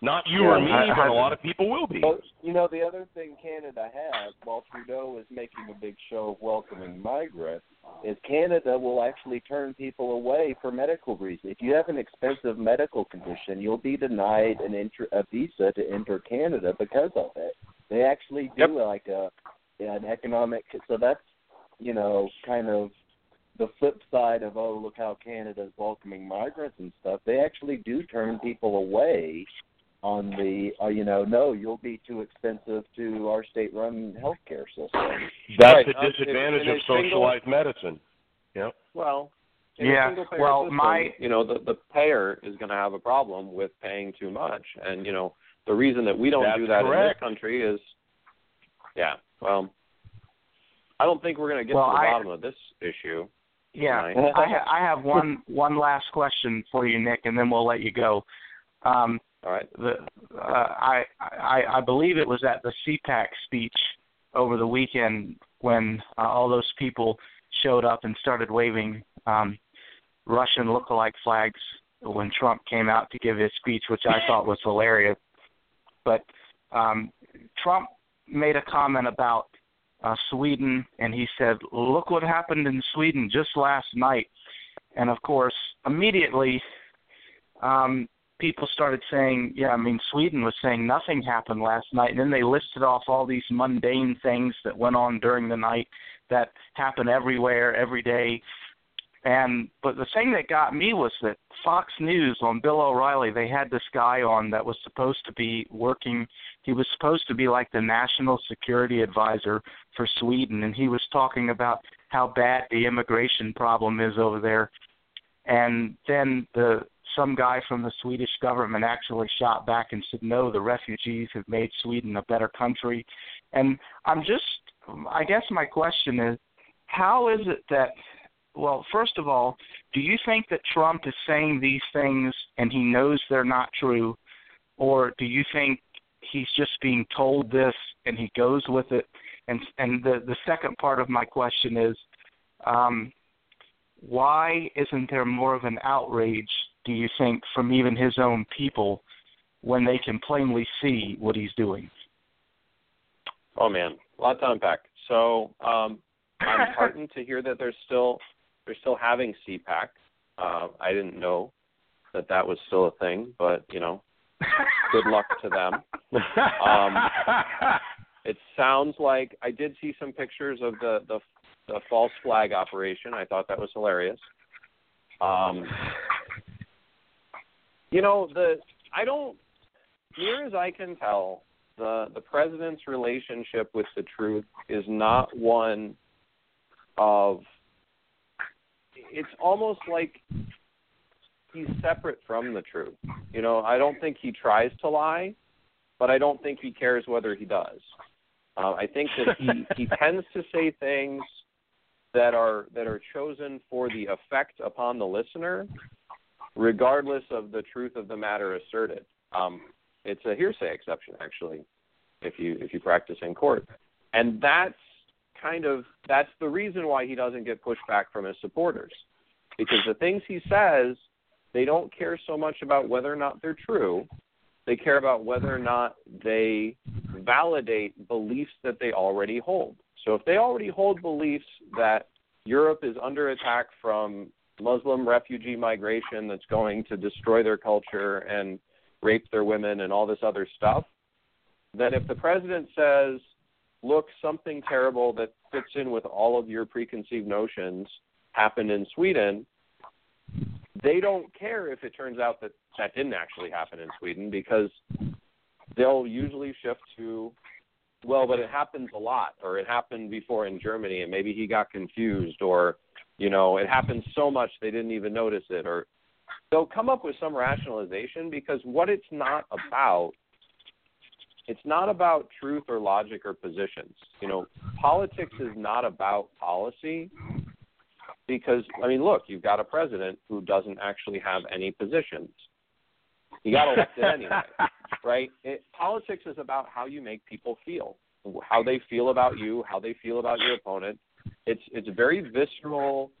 Not you or me, I- but I- a lot of people will be. Well, you know, the other thing Canada has, while Trudeau is making a big show of welcoming migrants, is Canada will actually turn people away for medical reasons. If you have an expensive medical condition, you'll be denied an enter, a visa to enter Canada because of it. They actually do Yep. like a an economic. So that's you know kind of the flip side of oh look how Canada's welcoming migrants and stuff. They actually do turn people away on the uh, you know no you'll be too expensive to our state run healthcare system That's Right. the disadvantage in a of single- socialized medicine. Yep. Well, in Yeah, a single payer well, system, my- you know, the the payer is going to have a problem with paying too much, and you know, the reason that we don't That's do that in this country is, yeah, well, I don't think we're going to get Well, to the I- bottom of this issue. Yeah. I, ha- I have one one last question for you, Nick, and then we'll let you go. Um, All right. the uh, I, I I believe it was at the CPAC speech over the weekend when uh, all those people showed up and started waving um, Russian look-alike flags when Trump came out to give his speech, which I thought was hilarious. But um, Trump made a comment about uh, Sweden, and he said, "Look what happened in Sweden just last night." And of course, immediately, um, people started saying, "Yeah, I mean, Sweden was saying nothing happened last night," and then they listed off all these mundane things that went on during the night that happen everywhere, every day. And but the thing that got me was that Fox News on Bill O'Reilly, they had this guy on that was supposed to be working. He was supposed to be like the national security advisor for Sweden, and he was talking about how bad the immigration problem is over there. And then the some guy from the Swedish government actually shot back and said, "No, the refugees have made Sweden a better country." And I'm just, I guess my question is, how is it that well, first of all, do you think that Trump is saying these things and he knows they're not true, or do you think he's just being told this and he goes with it? And and the the second part of my question is, um, why isn't there more of an outrage? Do you think from even his own people when they can plainly see what he's doing? Oh man, a lot to unpack. So um, I'm heartened to hear that they're still they're still having CPAC. Uh, I didn't know that that was still a thing, but you know, good luck to them. Um, It sounds like I did see some pictures of the the, the false flag operation. I thought that was hilarious. Um, you know the I don't near as I can tell the the president's relationship with the truth is not one of it's almost like he's separate from the truth. You know, I don't think he tries to lie, but I don't think he cares whether he does. Uh, I think that he he tends to say things that are that are chosen for the effect upon the listener, regardless of the truth of the matter asserted. Um, it's a hearsay exception, actually, if you if you practice in court, and that's kind of that's the reason why he doesn't get pushback from his supporters, because the things he says, they don't care so much about whether or not they're true. They care about whether or not they validate beliefs that they already hold. So if they already hold beliefs that Europe is under attack from Muslim refugee migration that's going to destroy their culture and rape their women and all this other stuff, then if the president says, look, something terrible that fits in with all of your preconceived notions happened in Sweden, they don't care if it turns out that that didn't actually happen in Sweden because they'll usually shift to, well, but it happens a lot, or it happened before in Germany, and maybe he got confused, or you know, it happened so much they didn't even notice it, or they'll come up with some rationalization because what it's not about it's not about truth or logic or positions. You know, politics is not about policy because I mean, look, you've got a president who doesn't actually have any positions. He got elected anyway, right? It, politics is about how you make people feel, how they feel about you, how they feel about your opponent. It's it's very visceral,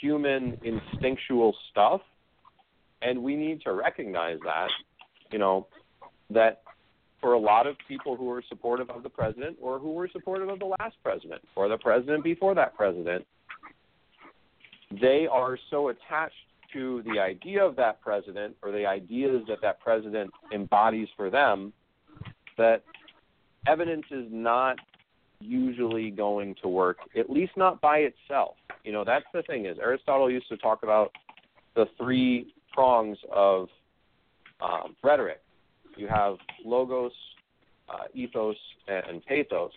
human, instinctual stuff, and we need to recognize that. You know, that for a lot of people who are supportive of the president or who were supportive of the last president or the president before that president, they are so attached to the idea of that president or the ideas that that president embodies for them that evidence is not usually going to work, at least not by itself. You know, that's the thing is Aristotle used to talk about the three prongs of um, rhetoric you have logos, uh, ethos, and pathos.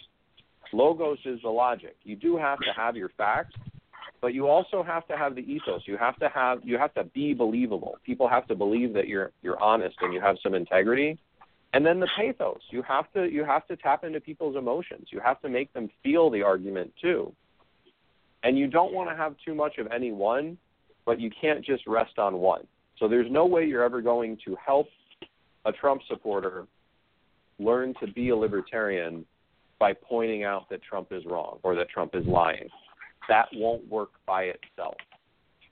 Logos is the logic. You do have to have your facts, but you also have to have the ethos. You have to have you have to be believable. People have to believe that you're you're honest and you have some integrity. And then the pathos. You have to you have to tap into people's emotions. You have to make them feel the argument too. And you don't want to have too much of any one, but you can't just rest on one. So there's no way you're ever going to help a Trump supporter learn to be a libertarian by pointing out that Trump is wrong or that Trump is lying. That won't work by itself.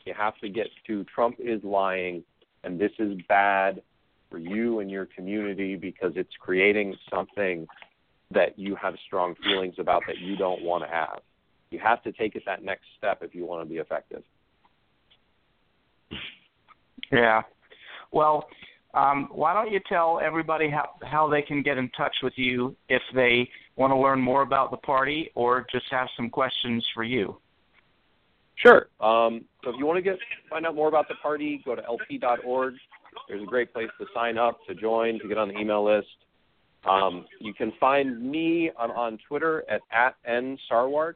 You have to get to Trump is lying and this is bad for you and your community because it's creating something that you have strong feelings about that you don't want to have. You have to take it that next step if you want to be effective. Yeah. Well, um, why don't you tell everybody how, how they can get in touch with you if they want to learn more about the party or just have some questions for you? Sure. Um, so if you want to get find out more about the party, go to lp.org. There's a great place to sign up, to join, to get on the email list. Um, you can find me on, on Twitter at, at nsarwark.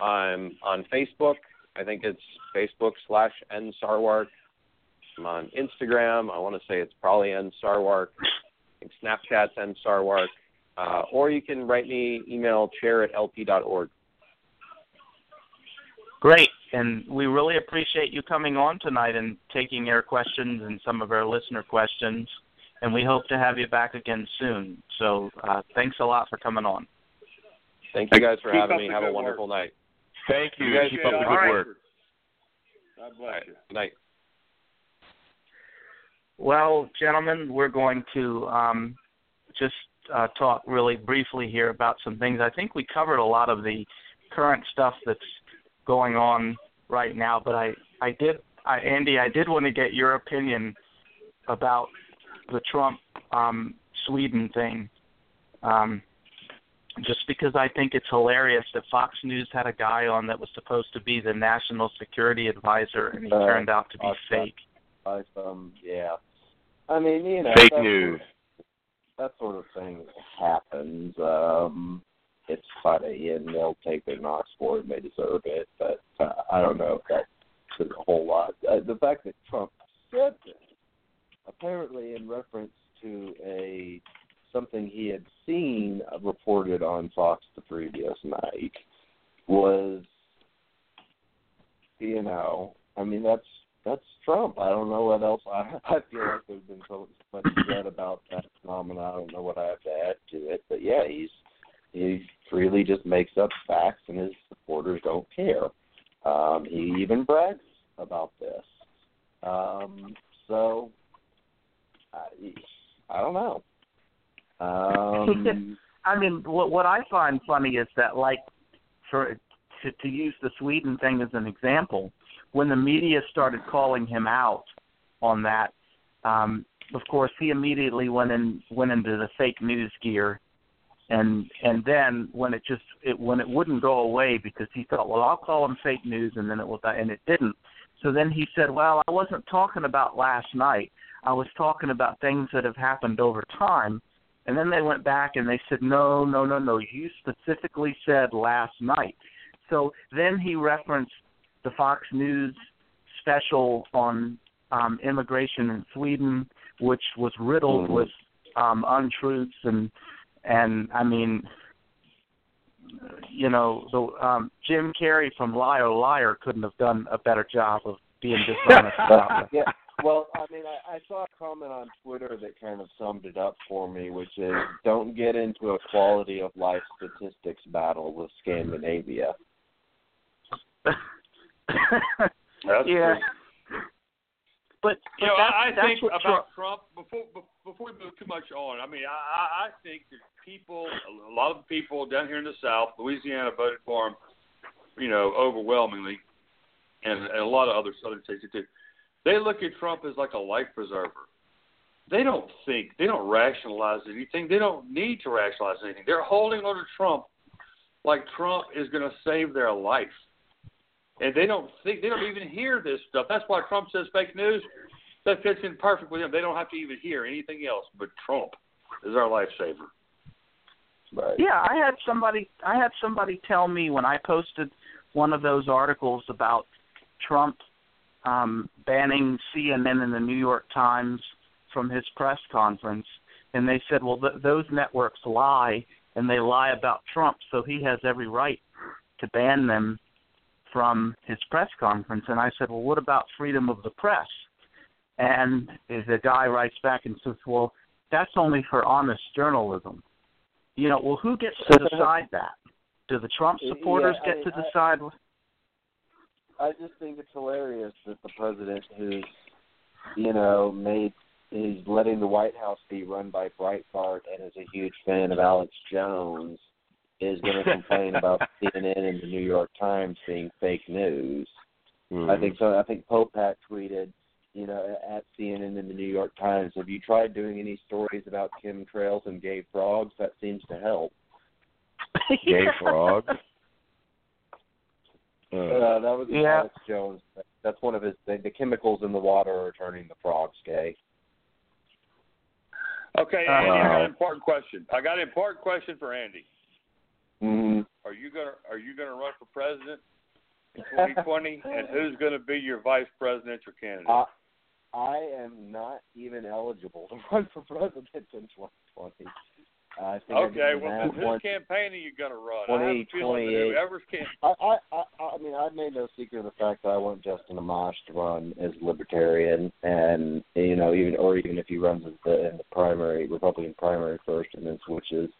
I'm on Facebook. I think it's Facebook slash nsarwark. I'm on Instagram. I want to say it's probably N Sarwark. Snapchat's N Sarwark. Uh, or you can write me email chair at lp.org. Great. And we really appreciate you coming on tonight and taking your questions and some of our listener questions. And we hope to have you back again soon. So uh, thanks a lot for coming on. Thank you guys for Keep having me. Have a good wonderful night. Thank you. You guys Keep up the good All right. work. God All bless right. you. Good night. Well, gentlemen, we're going to um, just uh, talk really briefly here about some things. I think we covered a lot of the current stuff that's going on right now, but I, I did, I, Andy, I did want to get your opinion about the Trump um, Sweden thing. Um, just because I think it's hilarious that Fox News had a guy on that was supposed to be the national security advisor, and he Uh, turned out to be fake. By some yeah. I mean, you know, Fake that news. Sort of, that sort of thing happens. Um it's funny, and they'll take their knocks for it, and they deserve it. But uh, I don't know if that says a whole lot. Uh, the fact that Trump said this, apparently in reference to a something he had seen reported on Fox the previous night, was, you know, I mean that's that's Trump. I don't know what else. I I feel like there's been so much said about that phenomenon. I don't know what I have to add to it, but yeah, he's he freely just makes up facts, and his supporters don't care. Um, he even brags about this. Um, so I, I don't know. Um, I mean, what what I find funny is that, like, for to to use the Sweden thing as an example, when the media started calling him out on that, um, of course, he immediately went in went into the fake news gear, and and then when it just it when it wouldn't go away because he thought, well, I'll call him fake news, and then it will die, and it didn't. So then he said, well, I wasn't talking about last night. I was talking about things that have happened over time. And then they went back and they said, no, no, no, no. You specifically said last night. So then he referenced the Fox News special on um, immigration in Sweden, which was riddled Mhm. with um, untruths and and I mean, you know, the um, Jim Carrey from Liar Liar couldn't have done a better job of being dishonest about it. yeah. Well, I mean, I, I saw a comment on Twitter that kind of summed it up for me, which is don't get into a quality of life statistics battle with Scandinavia. That's yeah. true. But, You know, but I, I that's, think what about Trump before before we move too much on. I mean, I, I I think that people, a lot of people down here in the South, Louisiana, voted for him. You know, overwhelmingly, and, and a lot of other Southern states too. They look at Trump as like a life preserver. They don't think, they don't rationalize anything. They don't need to rationalize anything. They're holding on to Trump like Trump is going to save their life and they don't think they don't even hear this stuff. That's why Trump says fake news. That fits in perfect with them. They don't have to even hear anything else but Trump is our lifesaver. Right. Yeah, I had somebody I had somebody tell me when I posted one of those articles about Trump um banning CNN and the New York Times from his press conference and they said, "Well, th- those networks lie and they lie about Trump, so he has every right to ban them from his press conference." And I said, "Well, what about freedom of the press?" And the guy writes back and says, "Well, that's only for honest journalism." You know, well, who gets to decide that? Do the Trump supporters Yeah, I get to I- decide? I just think it's hilarious that the president who's, you know, made is letting the White House be run by Breitbart and is a huge fan of Alex Jones is going to complain about CNN and the New York Times being fake news. I think so. I think Popehat tweeted, you know, at CNN and the New York Times, have you tried doing any stories about chemtrails and gay frogs? That seems to help. Gay frogs. Uh, Uh, that was Yeah. Alex Jones. That's one of his. The, the chemicals in the water are turning the frogs gay. Okay, Andy, I got an important question. I got an important question for Andy. Mm-hmm. Are you gonna Are you gonna run for president in 2020? and who's gonna be your vice presidential candidate? I, I am not even eligible to run for president in 2020. I think okay, I well, whose one. campaign are you gonna run? 20, I have a feeling that 28. whoever's can. I, I, I, I mean, I've made no secret of the fact that I want Justin Amash to run as libertarian, and you know, even or even if he runs as the, in the primary Republican primary first and then switches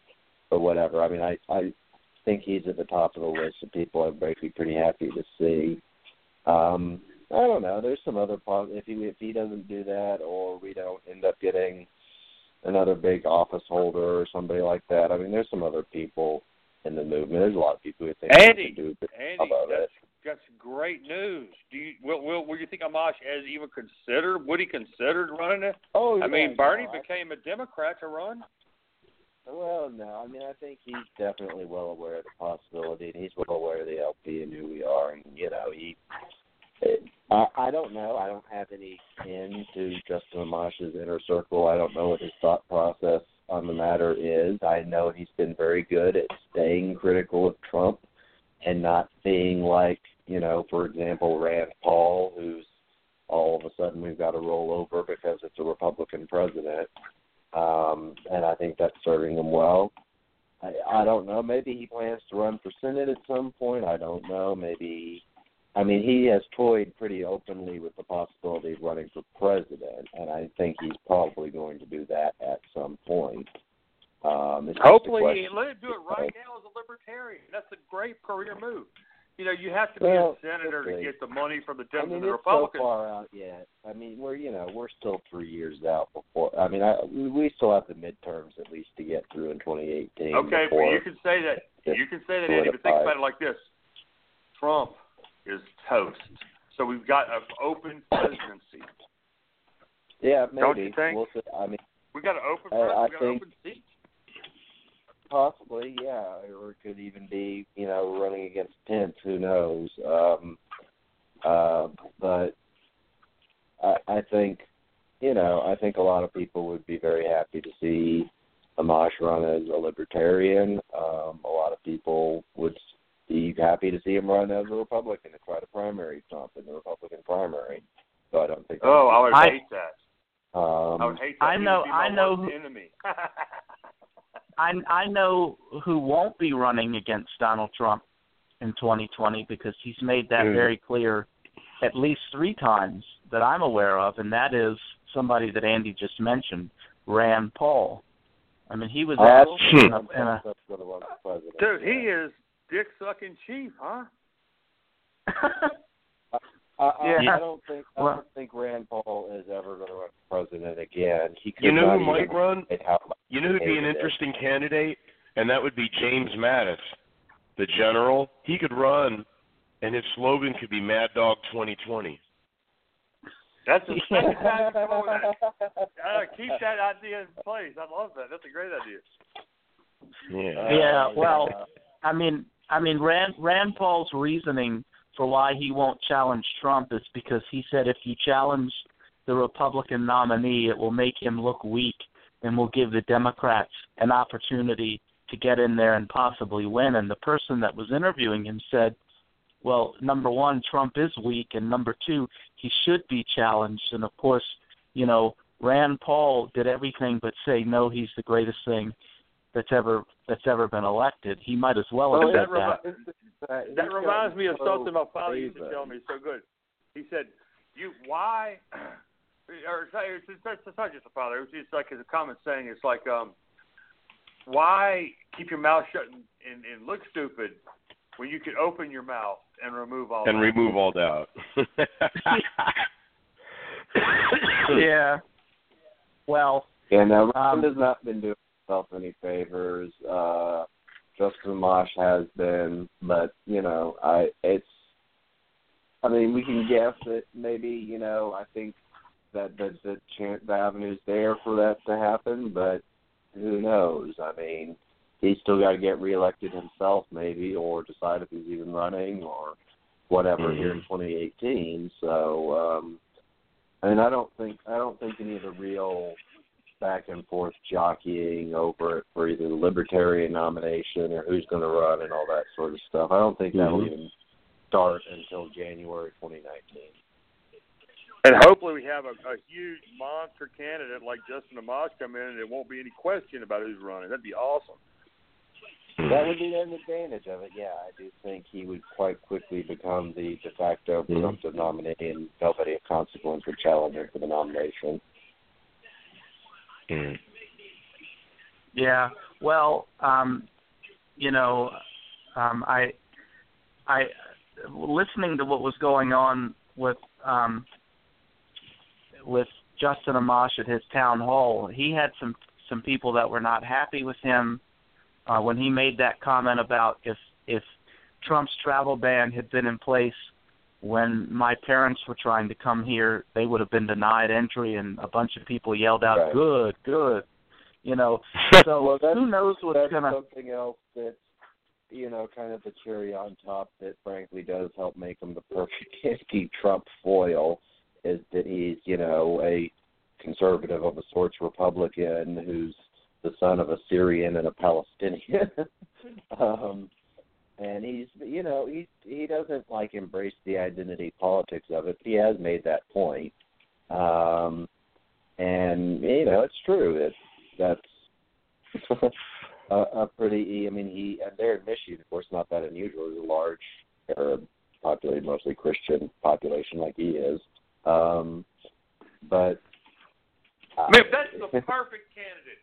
or whatever. I mean, I, I think he's at the top of the list of people I'd be pretty happy to see. Um, I don't know. There's some other pos- if he if he doesn't do that, or we don't end up getting another big office holder or somebody like that. I mean, there's some other people in the movement. There's a lot of people who think Andy, can do Andy, of that's it. that's great news. Do you will will, will you think Amash has even considered? Would he considered running it? Oh, I yeah, mean, Bernie no, became a Democrat to run. Well, no, I mean, I think he's definitely well aware of the possibility, and he's well aware of the LP and who we are, and you know, he. I I don't know. I don't have any into Justin Amash's inner circle. I don't know what his thought process on the matter is. I know he's been very good at staying critical of Trump and not being like, you know, for example, Rand Paul, who's all of a sudden we've got to roll over because it's a Republican president um, and I think that's serving him well. I, I don't know. Maybe he plans to run for senate at some point. I don't know. Maybe. I mean, he has toyed pretty openly with the possibility of running for president, and I think he's probably going to do that at some point. Um, Hopefully, let him do it right now as a libertarian. That's a great career move. You know, you have to be Well, a senator to get the money from the I Dems mean, and the it's so Republicans. far out yet. I mean, we're you know we're still three years out before. I mean, I we still have the midterms at least to get through in 2018. Okay, but before, you can say that. You can say that, Andy. But think about it like this: Trump is toast. So we've got an open presidency. yeah, Don't maybe you think? we'll see. I mean, We got an open I- I we got an open seat. Possibly, yeah, or it could even be, you know, running against Pence. Who knows? Um, uh, but I, I think, you know, I think a lot of people would be very happy to see Amash run as a libertarian. Um, a lot of people would be happy to see him run as a Republican and try to primary Trump in the Republican primary. so I don't think. Oh, I would I- hate that. Um, I would hate that. I know- would be my I know who- enemy. I I know who won't be running against Donald Trump in 2020 because he's made that Mm. very clear at least three times that I'm aware of, and that is somebody that Andy just mentioned, Rand Paul. I mean, he was That's- asked in a, in a that's what it was, president. Dude, he is dick sucking chief, huh? I, I, Yeah. I don't think I Well- don't think Rand Paul is ever going to run for president again. He could You know who might run? say how much You know who'd be an hated it. interesting candidate, and that would be James Mattis, the general. He could run, and his slogan could be "Mad Dog 2020." That's a second time you come up with that. Uh, keep that idea in place. I love that. That's a great idea. Yeah. Yeah, Uh, well. I mean, I mean, Rand Rand Paul's reasoning for why he won't challenge Trump is because he said if you challenge the Republican nominee, it will make him look weak and will give the Democrats an opportunity to get in there and possibly win. And the person that was interviewing him said, "Well, number one, Trump is weak, and number two, he should be challenged." And of course, you know, Rand Paul did everything but say no, he's the greatest thing that's ever that's ever been elected. He might as well have Well, said that that. remi- That reminds me of something my father used to tell me so good. He said, "You why?" Or it's, not- it's, it's, it's not just a father. It's just like it's a common saying. It's like, um, why keep your mouth shut and, and, and look stupid when you could open your mouth and remove all and doubt? remove all doubt. yeah. Well, Yeah, no, Um, has not been doing himself any favors. Uh Justin Amash has been, but you know, I it's. I mean, we can guess that maybe you know. I think that the the chance the avenue's there for that to happen, but who knows? I mean, he's still got to get reelected himself, maybe, or decide if he's even running or whatever here in 2018. So, um I mean, I don't think I don't think any of the real back and forth jockeying over it for either the libertarian nomination or who's going to run and all that sort of stuff. I don't think that'll Mhm. even start until January 2019. And hopefully we have a, a huge monster candidate like Justin Amash come in, and there won't be any question about who's running. That'd be awesome. That would be an advantage of it. Yeah, I do think he would quite quickly become the de facto Mhm. presumptive nominee, and nobody of consequence would challenge him for the nomination. Mm. yeah. Well, um, you know, um, I, I, listening to what was going on with um, with Justin Amash at his town hall, he had some some people that were not happy with him uh, when he made that comment about if if Trump's travel ban had been in place when my parents were trying to come here, they would have been denied entry, and a bunch of people yelled out, Right. "Good, good," you know. So Well, that's- who knows what's That's gonna? something else that's you know kind of the cherry on top that frankly does help make him the perfect anti-Trump foil is that he's you know a conservative of a sorts Republican who's the son of a Syrian and a Palestinian. um, and he's you know he he doesn't like embrace the identity politics of it. He has made that point. Um, and you know it's true that that's a, a pretty. I mean, he and there in Michigan, of course, not that unusual. There's a large Arab populated, mostly Christian population, like he is. Um, but uh, Man, that's the perfect candidate,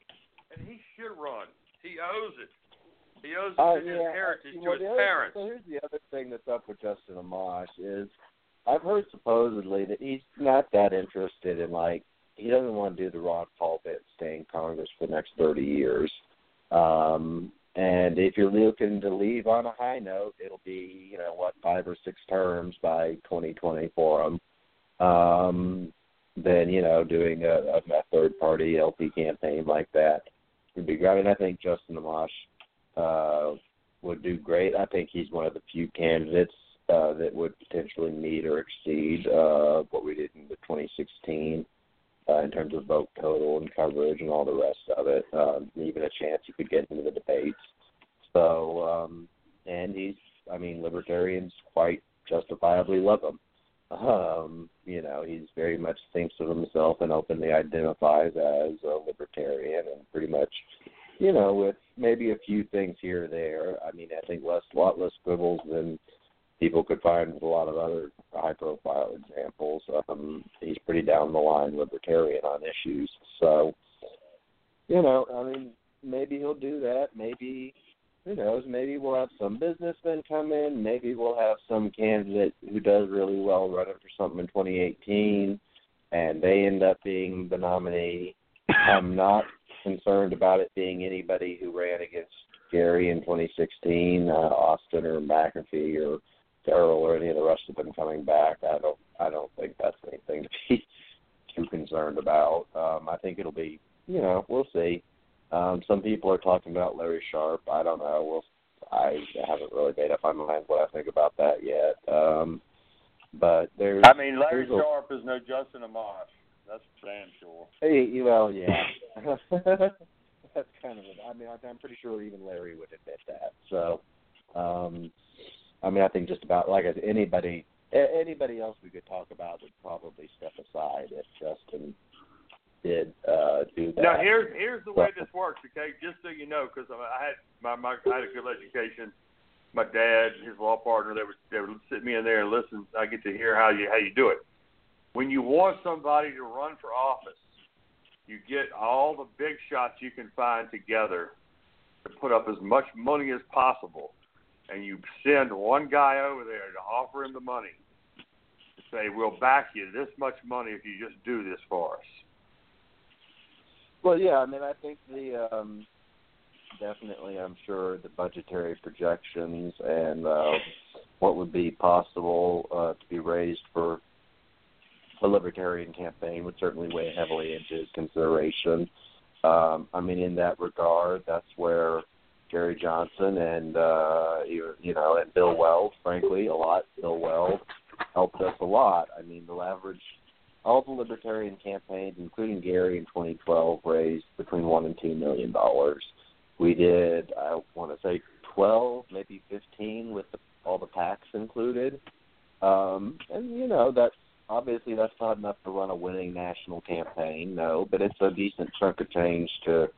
and he should run. He owes it. He owes it Uh, to his yeah, heritage, well, to his parents. So here's the other thing that's up with Justin Amash is I've heard supposedly that he's not that interested in like he doesn't want to do the Ron Paul bit, stay in Congress for the next thirty years. Um, and if you're looking to leave on a high note, it'll be you know what five or six terms by 2020 for him. Um, then you know doing a, a third party LP campaign like that would be great. And I think Justin Amash uh, would do great. I think he's one of the few candidates uh, that would potentially meet or exceed uh, what we did in the 2016 uh, in terms of vote total and coverage and all the rest of it. Um, even a chance he could get into the debates. So, um, and he's, I mean, libertarians quite justifiably love him. Um, you know, he's very much thinks of himself and openly identifies as a libertarian, and pretty much, you know, with maybe a few things here or there. I mean, I think less, lot less quibbles than people could find with a lot of other high-profile examples. Um, he's pretty down the line libertarian on issues, so you know, I mean, maybe he'll do that. Maybe who knows? Maybe we'll have some businessmen come in. Maybe we'll have some candidate who does really well running for something in 2018, and they end up being the nominee. I'm not concerned about it being anybody who ran against Gary in 2016, uh, Austin or McAfee or Darrell or any of the rest of them coming back. I don't. I don't think that's anything to be too concerned about. Um, I think it'll be. You know, we'll see. Um, some people are talking about Larry Sharpe. I don't know. Well, I haven't really made up my mind what I think about that yet. Um, but there's. I mean, Larry there's a, is no Justin Amash. That's damn sure. Hey, well, yeah. That's kind of. I mean, I'm pretty sure even Larry would admit that. So, um, I mean, I think just about like anybody, anybody else we could talk about would probably step aside if Justin did uh, do that. Now here's here's the way this works, okay? Just so you know, because I had my, my I had a good education. My dad, his law partner, they would they would sit me in there and listen. I get to hear how you how you do it. When you want somebody to run for office, you get all the big shots you can find together to put up as much money as possible, and you send one guy over there to offer him the money to say, "We'll back you this much money if you just do this for us." Well, yeah, I mean, I think the um, definitely, I'm sure the budgetary projections and uh, what would be possible uh, to be raised for a libertarian campaign would certainly weigh heavily into consideration. Um, I mean, in that regard, that's where Gary Johnson and uh, you, you know and Bill Weld, frankly, a lot. Bill Weld helped us a lot. I mean, the average all the libertarian campaigns, including Gary in 2012, raised between one and two million dollars. We did, I want to say, 12, maybe 15, with the, all the PACs included. Um, and you know, that's obviously that's not enough to run a winning national campaign, no, but it's a decent chunk of change to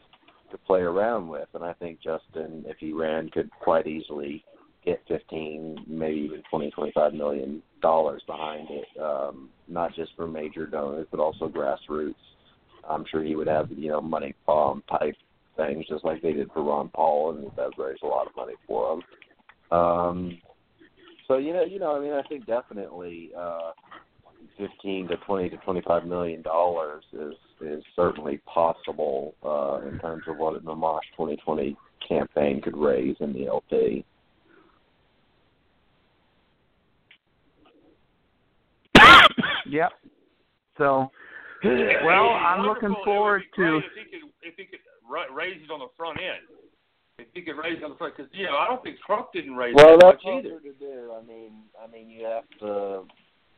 to play around with. And I think Justin, if he ran, could quite easily get 15, maybe even 20, 25 million dollars behind it, um, not just for major donors, but also grassroots. I'm sure he would have, you know, money bomb type things, just like they did for Ron Paul, and that raised a lot of money for him. Um, so you know, you know, I mean, I think definitely uh, 15 to 20 to 25 million dollars is is certainly possible uh, in terms of what an Amash 2020 campaign could raise in the LP. Yep. So, well, I'm looking forward to. If he could, if he could raise it on the front end, if he could raise it on the front, because you know I don't think Trump didn't raise well, it that's much either. to do. I mean, I mean, you have to.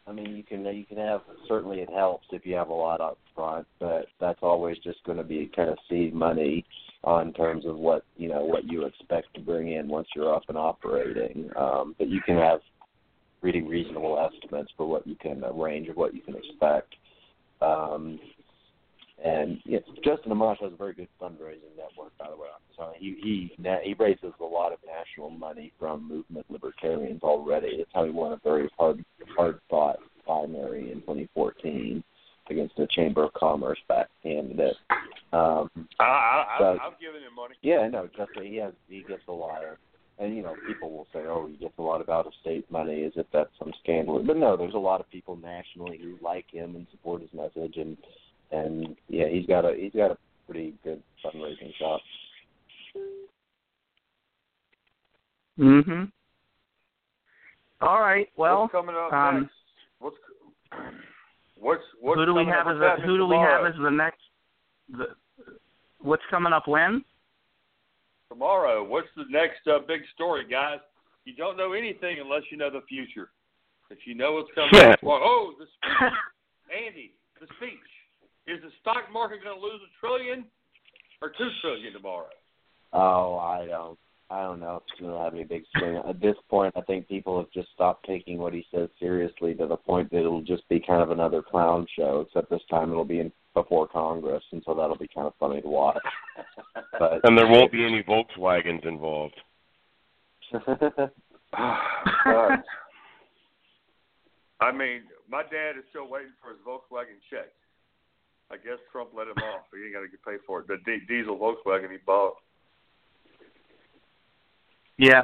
I mean, you can you can have certainly it helps if you have a lot up front, but that's always just going to be kind of seed money on terms of what you know what you expect to bring in once you're up and operating. Um, but you can have pretty reasonable estimates for what you can a range of what you can expect. Um, and yeah, Justin Amash has a very good fundraising network, by the way. So he he he raises a lot of national money from movement libertarians already. That's how he won a very hard hard fought primary in 2014 against the Chamber of Commerce back candidate. Um, I, I, so, I've given him money. Yeah, no, Justin he has he gets a lot of and you know people will say, "Oh, he gets a lot of out-of-state money," as if that's some scandal. But no, there's a lot of people nationally who like him and support his message, and and yeah, he's got a he's got a pretty good fundraising shop. Mhm. All right. Well, what's coming up um, next? What's what's what's who do we have as with a, who do we have as the next? The, what's coming up when? tomorrow. What's the next uh, big story, guys? You don't know anything unless you know the future. If you know what's coming, Yeah. well, oh, the speech, Andy, the speech. Is the stock market going to lose a trillion or two trillion tomorrow? Oh, I don't. I don't know if it's going to have any big swing. At this point, I think people have just stopped taking what he says seriously to the point that it'll just be kind of another clown show. Except this time it'll be in before Congress, and so that'll be kind of funny to watch. But And there won't be any Volkswagens involved. Ah, I mean, my dad is still waiting for his Volkswagen check. I guess Trump let him off. He ain't got to paid for it. The di- diesel Volkswagen he bought. Yeah.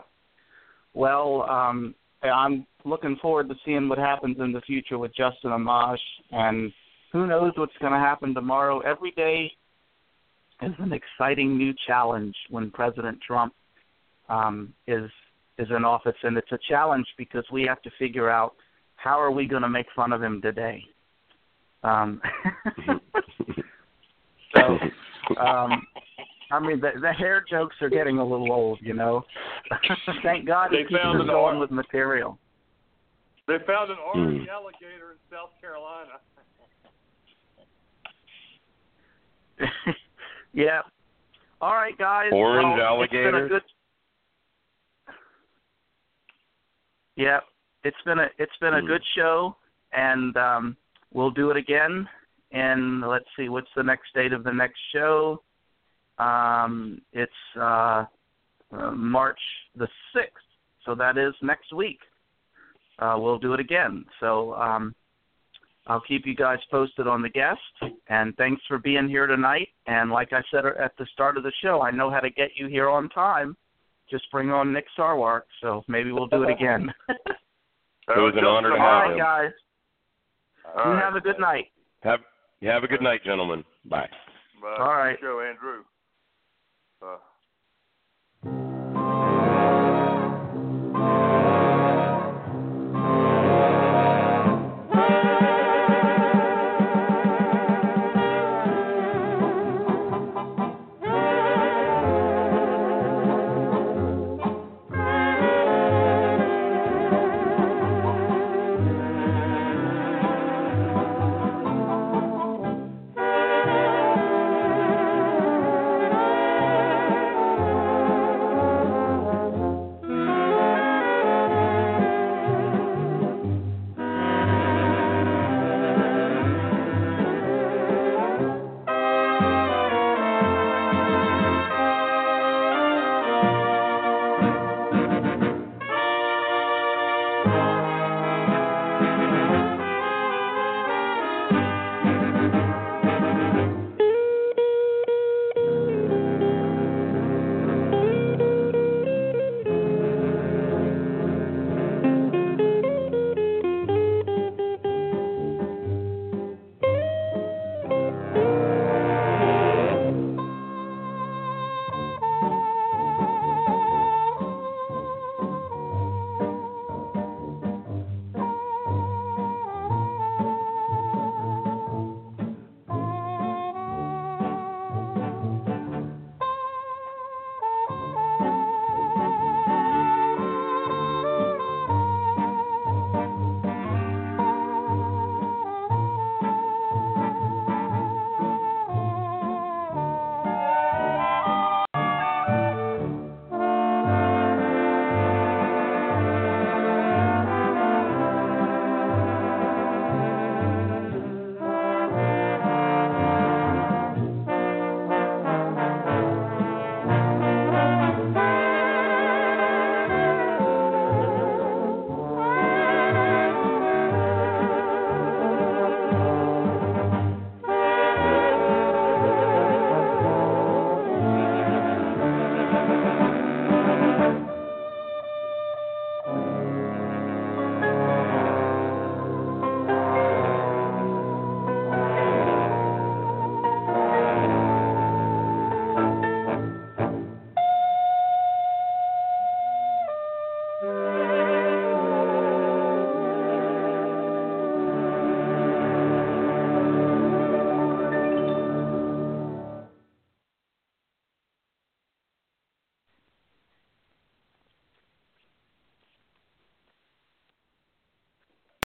Well, um, I'm looking forward to seeing what happens in the future with Justin Amash, and who knows what's going to happen tomorrow. Every day is an exciting new challenge when President Trump um, is is in office, and it's a challenge because we have to figure out how are we going to make fun of him today. Um, so, um, I mean, the, the hair jokes are getting a little old, you know. Thank God They keeps found an going ar- with material. They found an orange Hmm. alligator in South Carolina. yeah. All right, guys. Orange well, It's been alligator? a good. Yeah, it's been a it's been a Hmm. good show, and um, we'll do it again. And let's see, what's the next date of the next show? Um, it's uh, uh, March the sixth, so that is next week. Uh, we'll do it again. So um, I'll keep you guys posted on the guest. And thanks for being here tonight. And like I said at the start of the show, I know how to get you here on time. Just bring on Nick Sarwark. So maybe we'll do it again. It was an honor to have him. guys. All You right. have a good night. Have you have a good night, gentlemen. Bye. Bye. All right. Good show, Andrew. Uh,